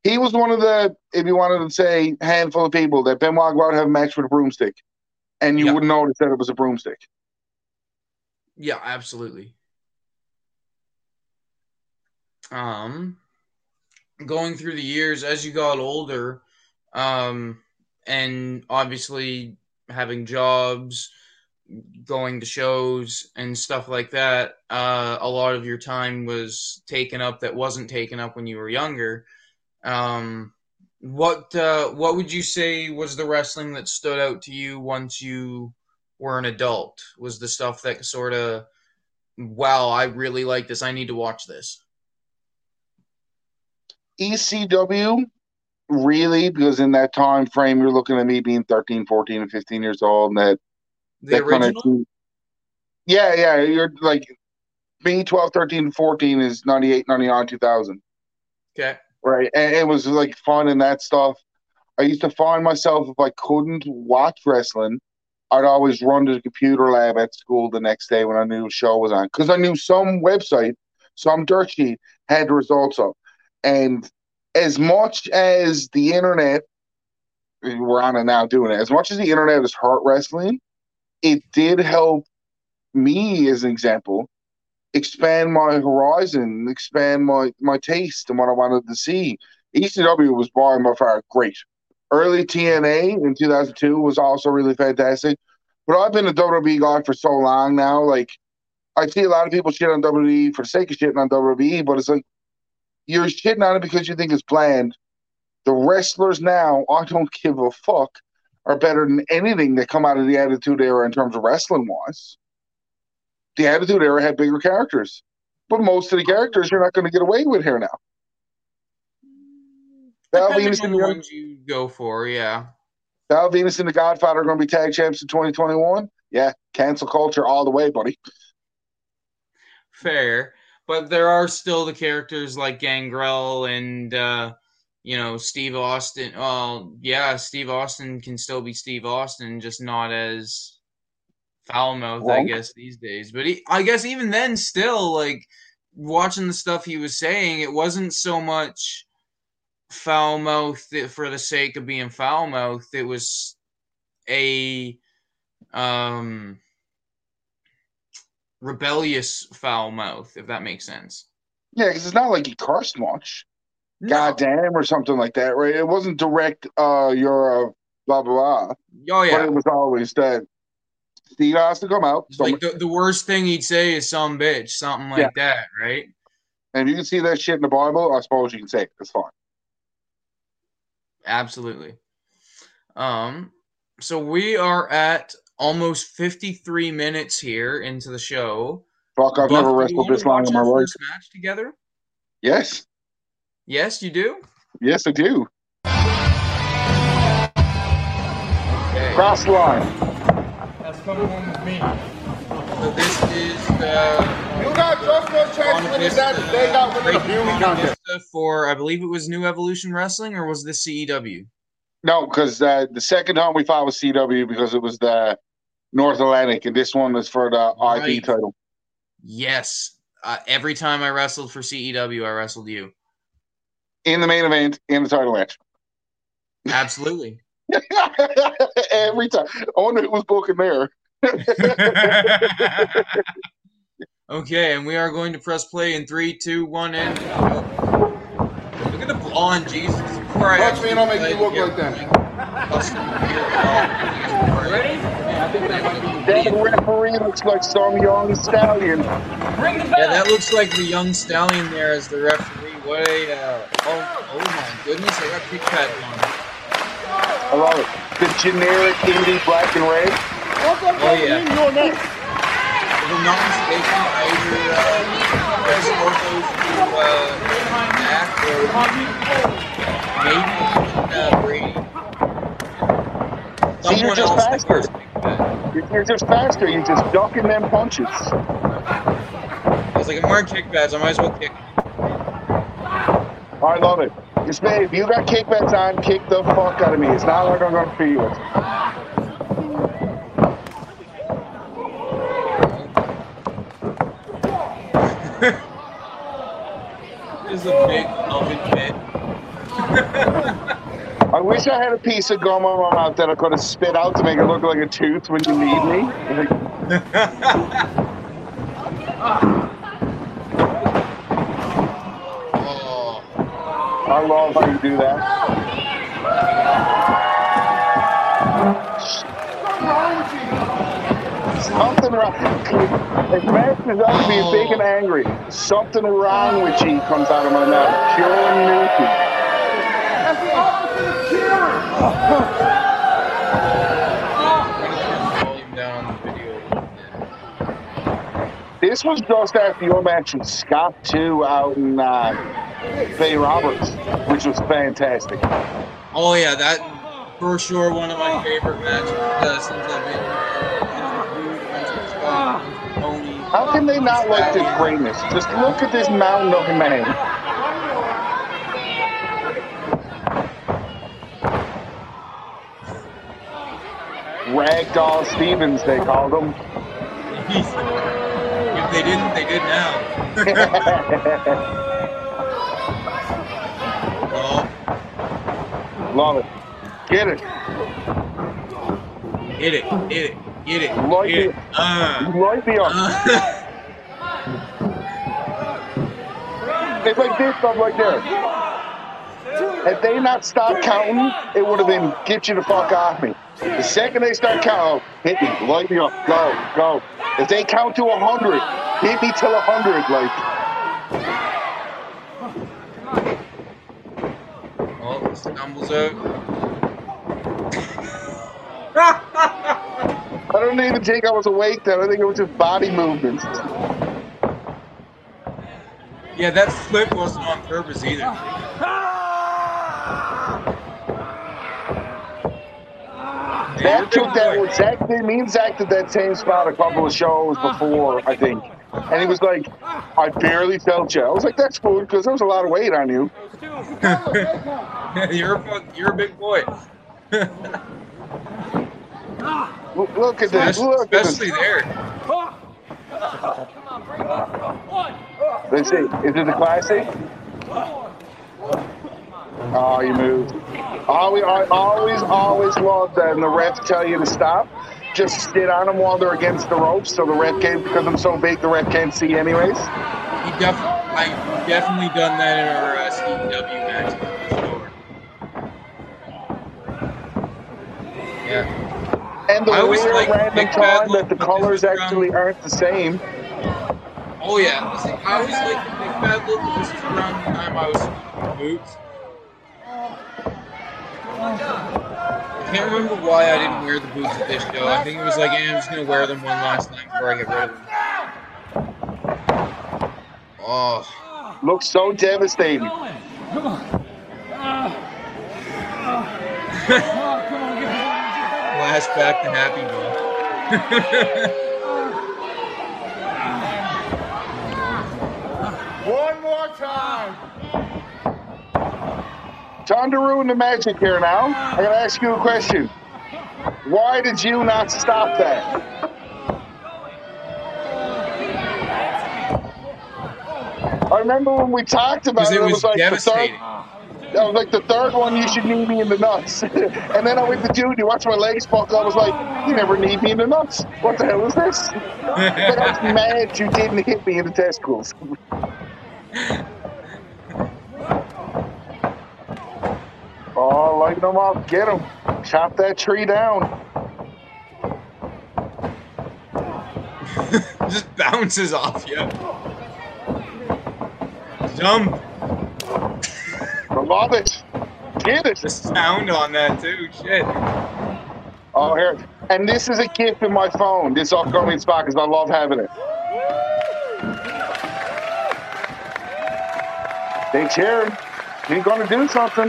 He was one of the, if you wanted to say, handful of people that Benoit go out and have a match with a broomstick, and you Yeah. wouldn't notice that it was a broomstick. yeah, absolutely. Um, going through the years as you got older, um, and obviously having jobs, going to shows and stuff like that, uh, a lot of your time was taken up that wasn't taken up when you were younger. Um, what uh, what would you say was the wrestling that stood out to you once you were an adult? Was the stuff that sort of, wow, I really like this. I need to watch this. ECW, really, because in that time frame, you're looking at me being 13, 14, and 15 years old, and that The that kind of yeah yeah you're like me 12 13 14 is 98 99 2000 Okay. right? And it was like fun and that stuff. I used to find myself if I couldn't watch wrestling, I'd always run to the computer lab at school the next day when I knew a show was on because I knew some website, some dirt sheet had the results up. And as much as the internet, we're on it now doing it, as much as the internet is heart wrestling, it did help me, as an example, expand my horizon, expand my, my taste and what I wanted to see. ECW was by my far great. Early TNA in 2002 was also really fantastic. But I've been a WWE guy for so long now. Like, I see a lot of people shit on WWE for the sake of shitting on WWE, but it's like you're shitting on it because you think it's bland. The wrestlers now, I don't give a fuck, are better than anything that come out of the Attitude Era in terms of wrestling wise. The Attitude Era had bigger characters, but most of the characters you're not going to get away with here now. Val Venis and the the ones you go for, yeah. Val Venis and the Godfather are going to be tag champs in 2021. Yeah, cancel culture all the way, buddy. Fair. But there are still the characters like Gangrel and uh you know, Steve Austin. Well, yeah, Steve Austin can still be Steve Austin, just not as foul mouth, I guess, these days. But he, I guess even then, still, like, watching the stuff he was saying, it wasn't so much foul mouth for the sake of being foul mouth. It was a um rebellious foul mouth, if that makes sense. Yeah, because it's not like he cursed much. No. Goddamn, or something like that, right? It wasn't direct, uh, you're a blah, blah, blah. Oh But yeah. it was always that Steve has to come out. Like the, the worst thing he'd say is some bitch, something like Yeah. that, right? and if you can see that shit in the Bible, I suppose you can say it. That's fine. Absolutely. Um, so we are at almost 53 minutes here into the show. Fuck, I've Buck, never wrestled this long watch in my our life. first match together? Yes. Yes, you do. Yes, I do. Okay. Cross the line. That's coming home with me. So this is the You got just no chance Buena winning Vista, that. They got winning Great the uh, beauty Buena contest. For I believe it was New Evolution Wrestling or was this CEW? No, because uh, the second time we fought was CW because it was the North Atlantic, and this one was for the Right. IP title. Yes. Uh, every time I wrestled for CEW, I wrestled you. In the main event, in the title match. Absolutely. Every time. I wonder who was booking there. okay, and we are going to press play in three, two, one, and. Look at the blonde, Jesus. Before I Watch me and I'll make you look like them. my custom gear on. Ready? That. That referee looks like some young stallion. Bring the Yeah, that looks like the young stallion there as the referee. What a uh, oh, oh my goodness! I got kick pads on. I love it. The generic indie black and red. Oh yeah. If I'm not mistaken, either uh, Chris Orthos to uh, Mac or maybe uh, Brady. See, you're just faster. kick pads. You're- just faster. You're just ducking them punches. I was like, I'm wearing kick pads. I might as well kick. I love it. Just man, if you got kickbacks on, kick the fuck out of me. It's not like I'm gonna feel it. This is a big oven pit. I wish I had a piece of gum in my mouth that I could have spit out to make it look like a tooth when you need me. Oh, I love how you do that. Something wrong. If Max is to be big and angry, something wrong with you comes out of my mouth. Pure nuisance. That's the opposite of cheering. volume down on the video. a little bit. This was just after your match with Scott too out in uh, Bay Roberts, which was fantastic. Oh yeah, that for sure one of my favorite matches uh, since I've been How can they not like this greatness? Just look at this mountain looking man. Ragdoll Stevens, they called him. if they didn't, they did now. oh, Love it. Get it. hit it, hit it, get it, Like get it. it. Uh, Light me up. uh. It's like this, stuff like there. Had they not stopped counting, it would have been get you the fuck off me. The second they start counting, oh, hit me, light me up, go, go. If they count to a hundred, hit me till a hundred, like. oh, stumbles out. I don't even think I was awake then. I think it was just body movements. Yeah, that flip wasn't on purpose either. Zach took that one. Zach, me and Zach did that same spot a couple of shows before, I think. And he was like, I barely felt you. I was like, that's cool because there was a lot of weight on you. you're a you're a big boy. Look, look at this. Look at this. Especially there. Let's see. Is it the classic? Oh, you moved. Always, I always, always love that. And the refs tell you to stop. Just sit on them while they're against the ropes, so the ref can't. Because I'm so big, the ref can't see anyways. He def- I definitely done that in our uh, CW match. for sure. Yeah. And the I always like random time that the colors is around- actually aren't the same. Oh yeah. See, I always like the big bad look. This is around the time I was boots. I can't remember why I didn't wear the boots at this show. I think it was like, eh, I'm just gonna wear them one last time before I get rid of them. Oh, Looks so devastating. Come on. Come on, get flashback to Happy Meal. One more time. Time to ruin the magic here now. I'm going to ask you a question. Why did you not stop that? I remember when we talked about it. it was was like the third, that was like the third one. You should knee me in the nuts. and then I went to Jude. You watched my legs buckle. I was like, you never knee me in the nuts. What the hell is this? Like, I was mad you didn't hit me in the testicles. Oh, light them up. Get them. Chop that tree down. Just bounces off you. Jump. I love it. Get it. The sound on that too. Shit. Oh, here. And this is a gift in my phone, this upcoming spot, because I love having it. They cheering. He's going to do something.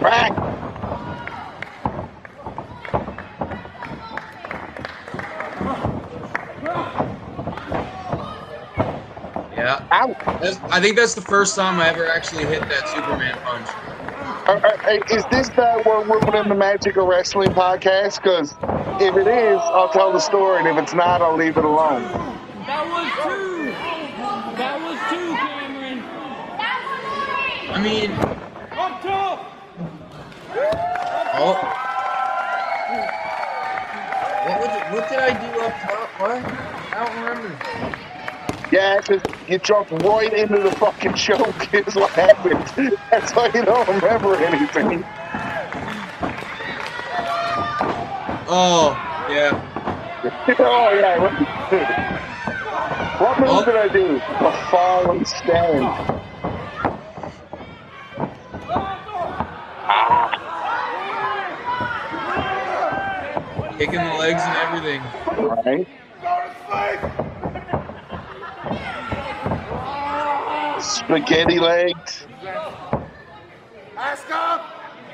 Back. Yeah. Ow. That's, I think that's the first time I ever actually hit that Superman punch. Uh, uh, is this that we're ruining the magic of wrestling podcast? Because if it is, I'll tell the story, and if it's not, I'll leave it alone. That was two. That was two, Cameron. That was true. I mean, Up top. oh. What, would, what did I do up top? What? I don't remember. Yeah, because you jumped right into the fucking choke is what happened. That's why you don't remember anything. Oh, yeah. oh, yeah. What, what move Oh. did I do? The fallen stand. Kicking the legs and everything. All right. Spaghetti legs. Ask him.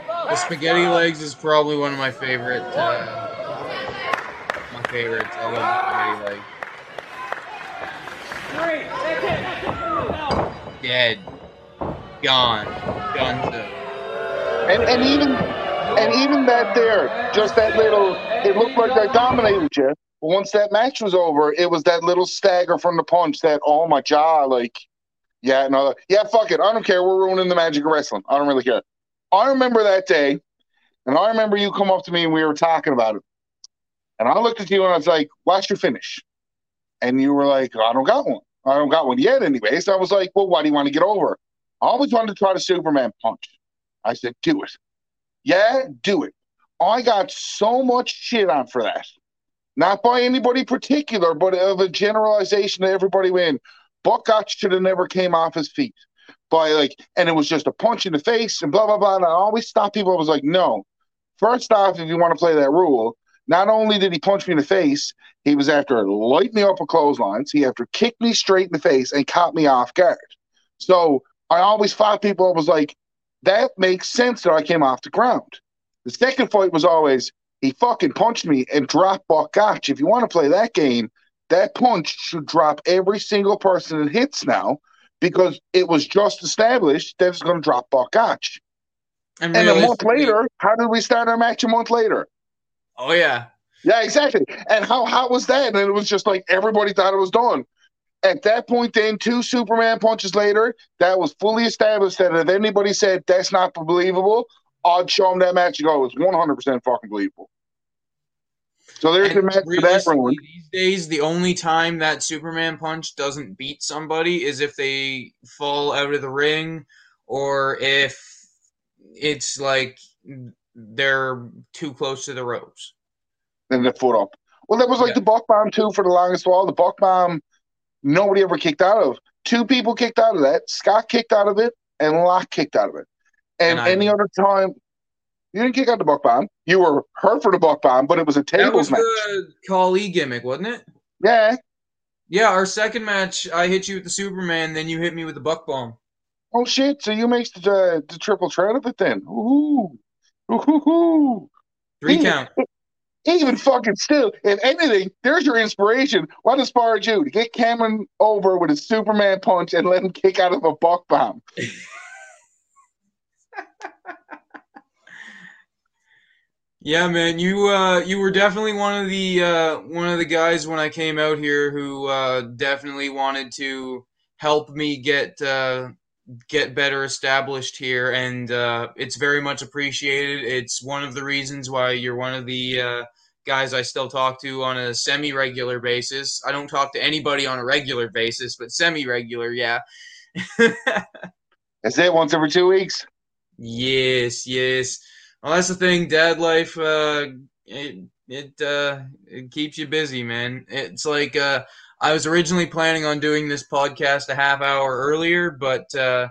The spaghetti legs is probably one of my favorite. Uh, my favorites. I love the spaghetti Great. That's it. That's it. No. Dead. Gone. Done. And, and even And even that there, just that little, it looked like I dominated you. But once that match was over, it was that little stagger from the punch that, oh my jaw, like, yeah, no, yeah, fuck it. I don't care. We're ruining the magic of wrestling. I don't really care. I remember that day, and I remember you come up to me and we were talking about it. And I looked at you and I was like, what's your finish? And you were like, I don't got one. I don't got one yet, anyway. So I was like, well, why do you want to get over? I always wanted to try the Superman punch. I said, do it. Yeah, do it. I got so much shit on for that. Not by anybody particular, but of a generalization that everybody went, Buck Gotch should have never came off his feet. But like, and it was just a punch in the face and blah, blah, blah. And I always stop people. I was like, no. First off, if you want to play that rule, not only did he punch me in the face, he was after light me up with clotheslines. He after kicked me straight in the face and caught me off guard. So I always fought people. I was like, that makes sense that I came off the ground. The second fight was always he fucking punched me and dropped Buck Gotch. If you want to play that game, that punch should drop every single person it hits now because it was just established that it's going to drop Buck Gotch. And, And a month later, how did we start our match a month later? Oh yeah. Yeah, exactly. And how how was that? And it was just like everybody thought it was done. At that point, then two Superman punches later, that was fully established that if anybody said that's not believable, I'd show them that match and go, it's one hundred percent fucking believable. So there's the And match for that one. these days, the only time that Superman punch doesn't beat somebody is if they fall out of the ring, or if it's like they're too close to the ropes. and the foot up. Well, that was like Yeah. the Buck Bomb too for the longest while. The Buck Bomb, nobody ever kicked out of. Two people kicked out of that. Scott kicked out of it, and Locke kicked out of it. And, And I- any other time, you didn't kick out the Buck Bomb. You were hurt for the Buck Bomb, but it was a tables That was match. the Kali gimmick, wasn't it? Yeah. Yeah, our second match, I hit you with the Superman, then you hit me with the Buck Bomb. Oh shit! So you mixed the, the triple threat of it then? Ooh, ooh, ooh, ooh. Three Yeah. count. Even fucking still, if anything, there's your inspiration. What inspired you to get Cameron over with a Superman punch and let him kick out of a Buck Bomb? Yeah, man, you uh, you were definitely one of the uh, one of the guys when I came out here who uh, definitely wanted to help me get uh, get better established here, and uh, it's very much appreciated. It's one of the reasons why you're one of the uh, guys I still talk to on a semi regular basis. I don't talk to anybody on a regular basis, but semi regular, yeah. That's it. Once every two weeks. Yes, yes. Well, that's the thing. Dad life, uh, it it uh, it keeps you busy, man. It's like uh, I was originally planning on doing this podcast a half hour earlier, but uh,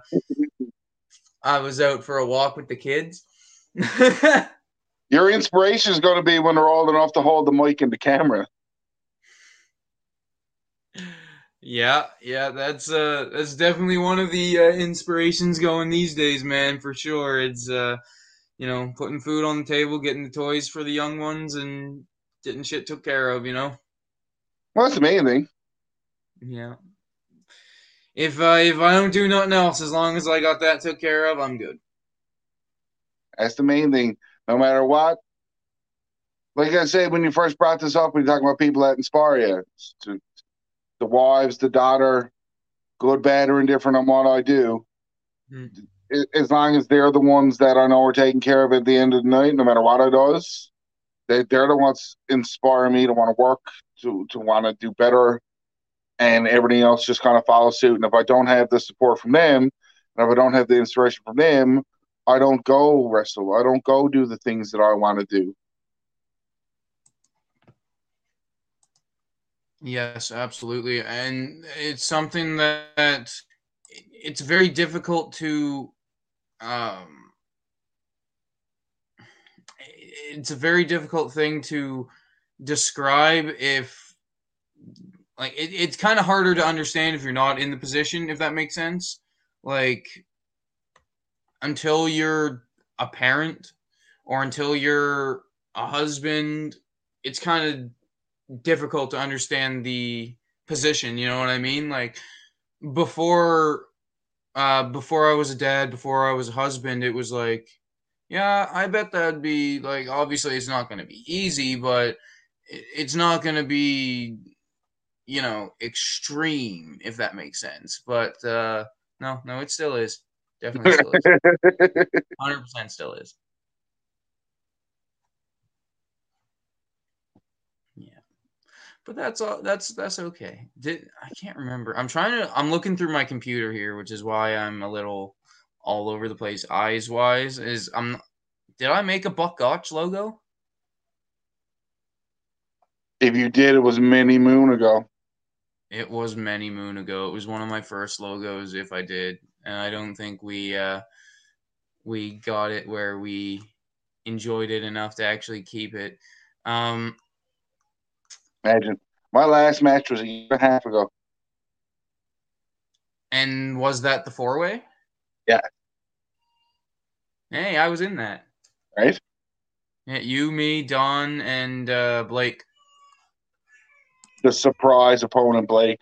I was out for a walk with the kids. Your inspiration is going to be when they're old enough to hold the mic and the camera. yeah, yeah, that's uh, that's definitely one of the uh, inspirations going these days, man, for sure. It's uh, you know, putting food on the table, getting the toys for the young ones, and getting shit took care of. You know. Well, that's the main thing. Yeah. If I if I don't do nothing else, as long as I got that took care of, I'm good. That's the main thing. No matter what. Like I said, when you first brought this up, we talking about people that inspire you. To- the wives, the daughter, good, bad, or indifferent on what I do. Hmm. As long as they're the ones that I know are taken care of at the end of the night, no matter what I does, they, they're the ones inspire me to want to work, to, to want to do better, and everything else just kind of follows suit. And if I don't have the support from them, and if I don't have the inspiration from them, I don't go wrestle. I don't go do the things that I want to do. Yes, absolutely, and it's something that it's very difficult to um it's a very difficult thing to describe if like it, it's kind of harder to understand if you're not in the position if that makes sense. Like until you're a parent or until you're a husband it's kind of difficult to understand the position you know what i mean? Like before uh before i was a dad before i was a husband it was like Yeah, I bet that'd be like obviously it's not going to be easy, but it's not going to be you know extreme if that makes sense. But uh no, no, it still is. Definitely still is. Hundred percent still is. But that's all. That's that's okay. Did I can't remember. I'm trying to. I'm looking through my computer here, which is why I'm a little all over the place eyes wise. Is I'm. Did I make a Buck Gotch logo? if you did, it was many moon ago. It was many moon ago. It was one of my first logos, if I did, and I don't think we uh, we got it where we enjoyed it enough to actually keep it. Um, Imagine. My last match was a year and a half ago. and was that the four way? Yeah. Hey, I was in that. Right? Yeah, you, me, Don, and uh, Blake. The surprise opponent, Blake.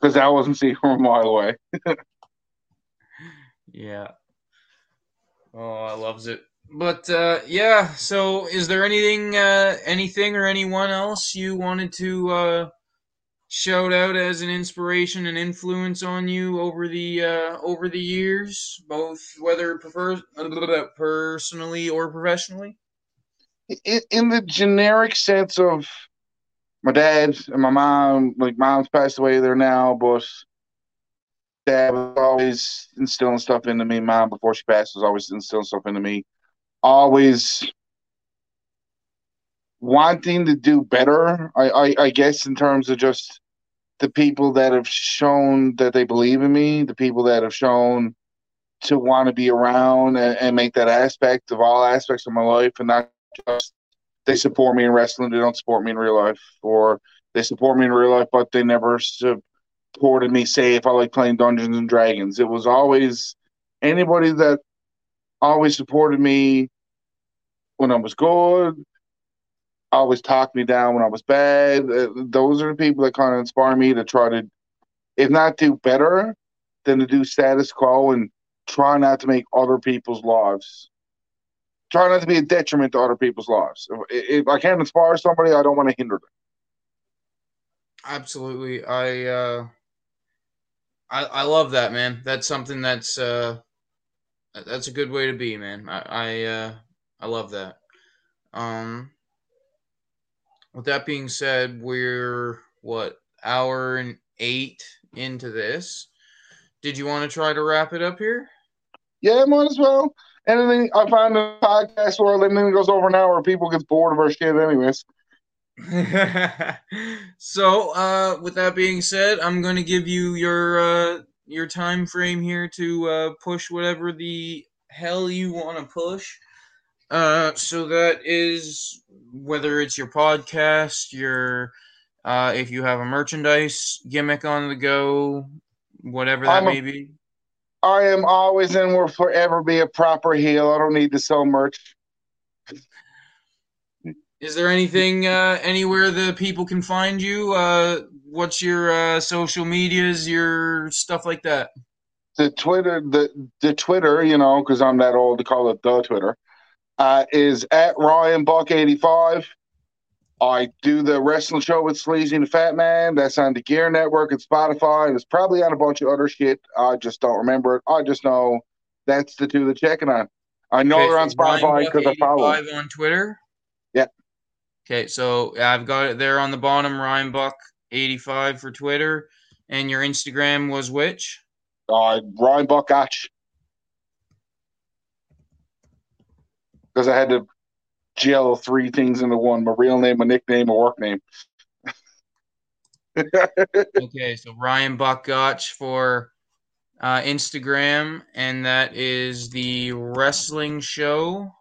Because I wasn't seeing from a mile away. Yeah. Oh, I loves it. But uh, yeah, so is there anything, uh, anything or anyone else you wanted to uh, shout out as an inspiration and influence on you over the uh, over the years, both whether prefer personally or professionally? in, in the generic sense of my dad and my mom, like mom's passed away there now, but dad was always instilling stuff into me. Mom, before she passed, was always instilling stuff into me. Always wanting to do better, I, I, I guess, in terms of just the people that have shown that they believe in me, the people that have shown to want to be around and, and make that aspect of all aspects of my life and not just they support me in wrestling, they don't support me in real life, or they support me in real life, but they never supported me. Say if I like playing Dungeons and Dragons, it was always anybody that always supported me when I was good, always talked me down when I was bad. Uh, Those are the people that kind of inspire me to try to, if not do better, than to do status quo and try not to make other people's lives try not to be a detriment to other people's lives. If, if I can't inspire somebody, I don't want to hinder them. Absolutely. I uh I I love that, man. That's something that's uh that's a good way to be, man. I I uh I love that. Um with that being said, we're what, hour and 8 into this. Did you want to try to wrap it up here? Yeah, might as well. Anything I find the podcast world, anything goes over an hour, people get bored of our shit, anyways. so, uh, with that being said, I'm going to give you your uh, your time frame here to uh, push whatever the hell you want to push. Uh, so that is whether it's your podcast, your uh, if you have a merchandise gimmick on the go, whatever that a- may be. I am always and will forever be a proper heel. I don't need to sell merch. Is there anything uh, anywhere that people can find you? Uh, what's your uh, social medias, your stuff like that? The Twitter, the the Twitter, you know, because I'm that old to call it the Twitter, uh, is at Ryan Buck eighty five. I do the wrestling show with Sleazy and the Fat Man. That's on the Gear Network and Spotify. And it's probably on a bunch of other shit. I just don't remember it. I just know that's the two that checking on. I know Okay, they're on so Spotify because I follow. 85 on Twitter. Yeah. Okay, so I've got it there on the bottom. Ryan Buck eighty five for Twitter, and your Instagram was which? Uh, Ryan Buck Gotch. Because I had to gel three things into one: my real name, my nickname, my work name. Okay, so Ryan Buck Gotch for uh, Instagram, and that is the wrestling show.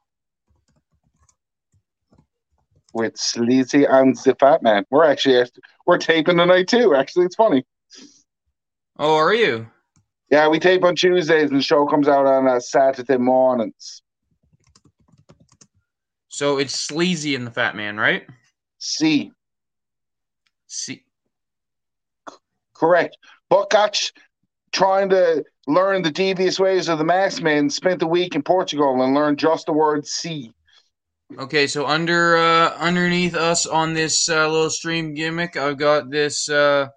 with Sleazy and the Fat Man. We're actually we're taping tonight too. Actually, it's funny. Oh, are you? Yeah, we tape on Tuesdays and the show comes out on uh, Saturday mornings. So it's Sleazy and the Fat Man, right? C, C. correct. Buck Gotch trying to learn the devious ways of the Maxmen, spent a week in Portugal and learned just the word C. Okay, so under uh, underneath us on this uh, little stream gimmick, I've got this uh,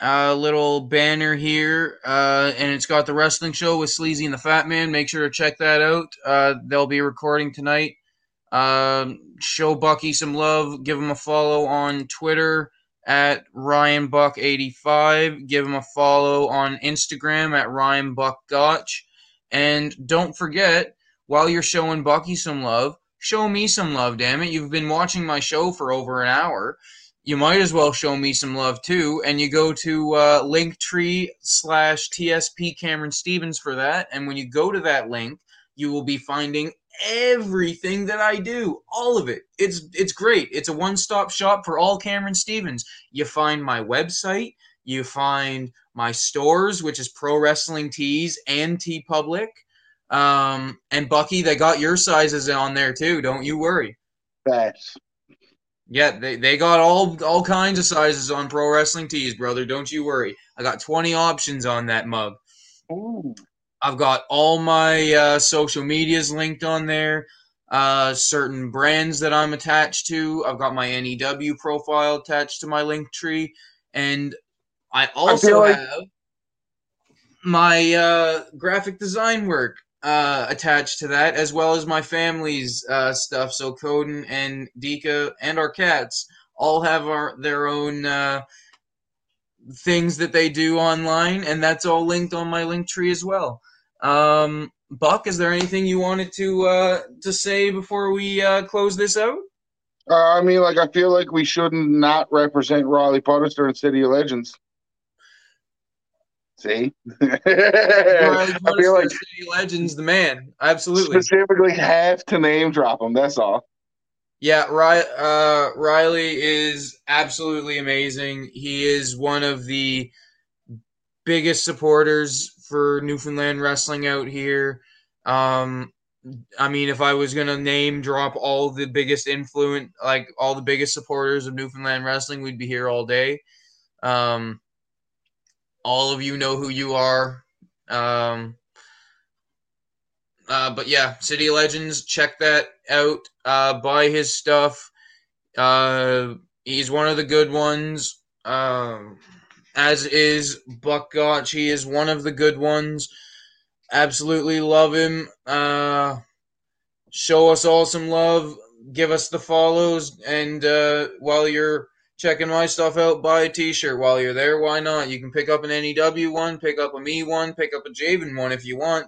uh, little banner here, uh, and it's got the wrestling show with Sleazy and the Fat Man. Make sure to check that out. Uh, they'll be recording tonight. Um, show Bucky some love. Give him a follow on Twitter at Ryan Buck 85 Give him a follow on Instagram at Ryan Buck Gotch. And don't forget, while you're showing Bucky some love, show me some love, damn it. You've been watching my show for over an hour you might as well show me some love too. And you go to uh, Linktree slash TSP Cameron Stevens for that. And when you go to that link, you will be finding everything that I do, all of it. It's it's great. It's a one stop shop for all Cameron Stevens. You find my website, you find my stores, which is Pro Wrestling Tees and TeePublic. Um, and Bucky, they got your sizes on there too. Don't you worry. Facts. Yeah, they, they got all all kinds of sizes on Pro Wrestling Tees, brother. Don't you worry. I got 20 options on that mug. Ooh. I've got all my uh, social medias linked on there. Uh, certain brands that I'm attached to. I've got my NEW profile attached to my link tree, and I also like- have my uh, graphic design work uh, attached to that, as well as my family's uh, stuff. So Coden and Dika and our cats all have our their own uh, things that they do online, and that's all linked on my link tree as well. Um, Buck, is there anything you wanted to uh, to say before we uh, close this out? Uh, I mean, like, I feel like we shouldn't not represent Riley Potter in City of Legends. See? Riley I feel like City Legends, the man, absolutely. specifically have to name drop him. That's all. Yeah, Ri- uh, Riley is absolutely amazing. He is one of the biggest supporters for Newfoundland wrestling out here. Um, I mean, if I was gonna name drop all the biggest influence, like all the biggest supporters of Newfoundland wrestling, we'd be here all day. Um, all of you know who you are. Um, uh, but yeah, City Legends, check that out. Uh, buy his stuff. Uh, he's one of the good ones. Um, as is Buck Gotch. He is one of the good ones. Absolutely love him. Uh, show us all some love. Give us the follows. And uh, while you're checking my stuff out, buy a t-shirt while you're there. Why not? You can pick up an NEW one, pick up a me one, pick up a Javen one if you want.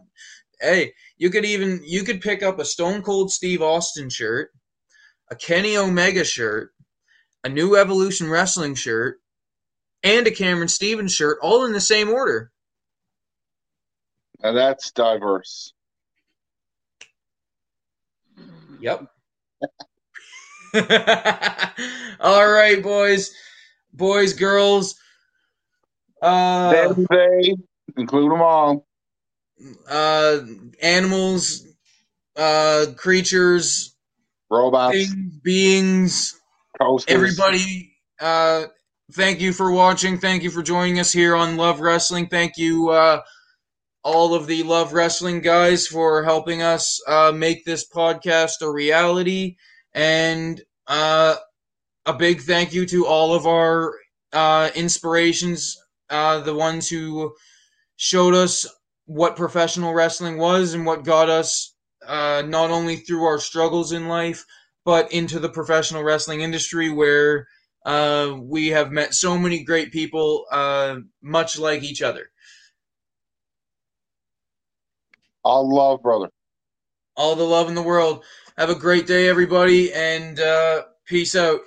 Hey, you could even you could pick up a Stone Cold Steve Austin shirt, a Kenny Omega shirt, a New Evolution Wrestling shirt, and a Cameron Stevens shirt, all in the same order. Now that's diverse. Yep. all right, boys, boys, girls. Uh, Them, they, include them all. uh, animals, uh, creatures, Robots, things, beings, coasters. everybody. Uh, thank you for watching. Thank you for joining us here on Love Wrestling. Thank you, uh, all of the Love Wrestling guys, for helping us uh, make this podcast a reality. And uh, a big thank you to all of our uh, inspirations, uh, the ones who showed us what professional wrestling was and what got us uh, not only through our struggles in life, but into the professional wrestling industry where uh, we have met so many great people, uh, much like each other. All love, brother. All the love in the world. Have a great day, everybody, and uh, peace out.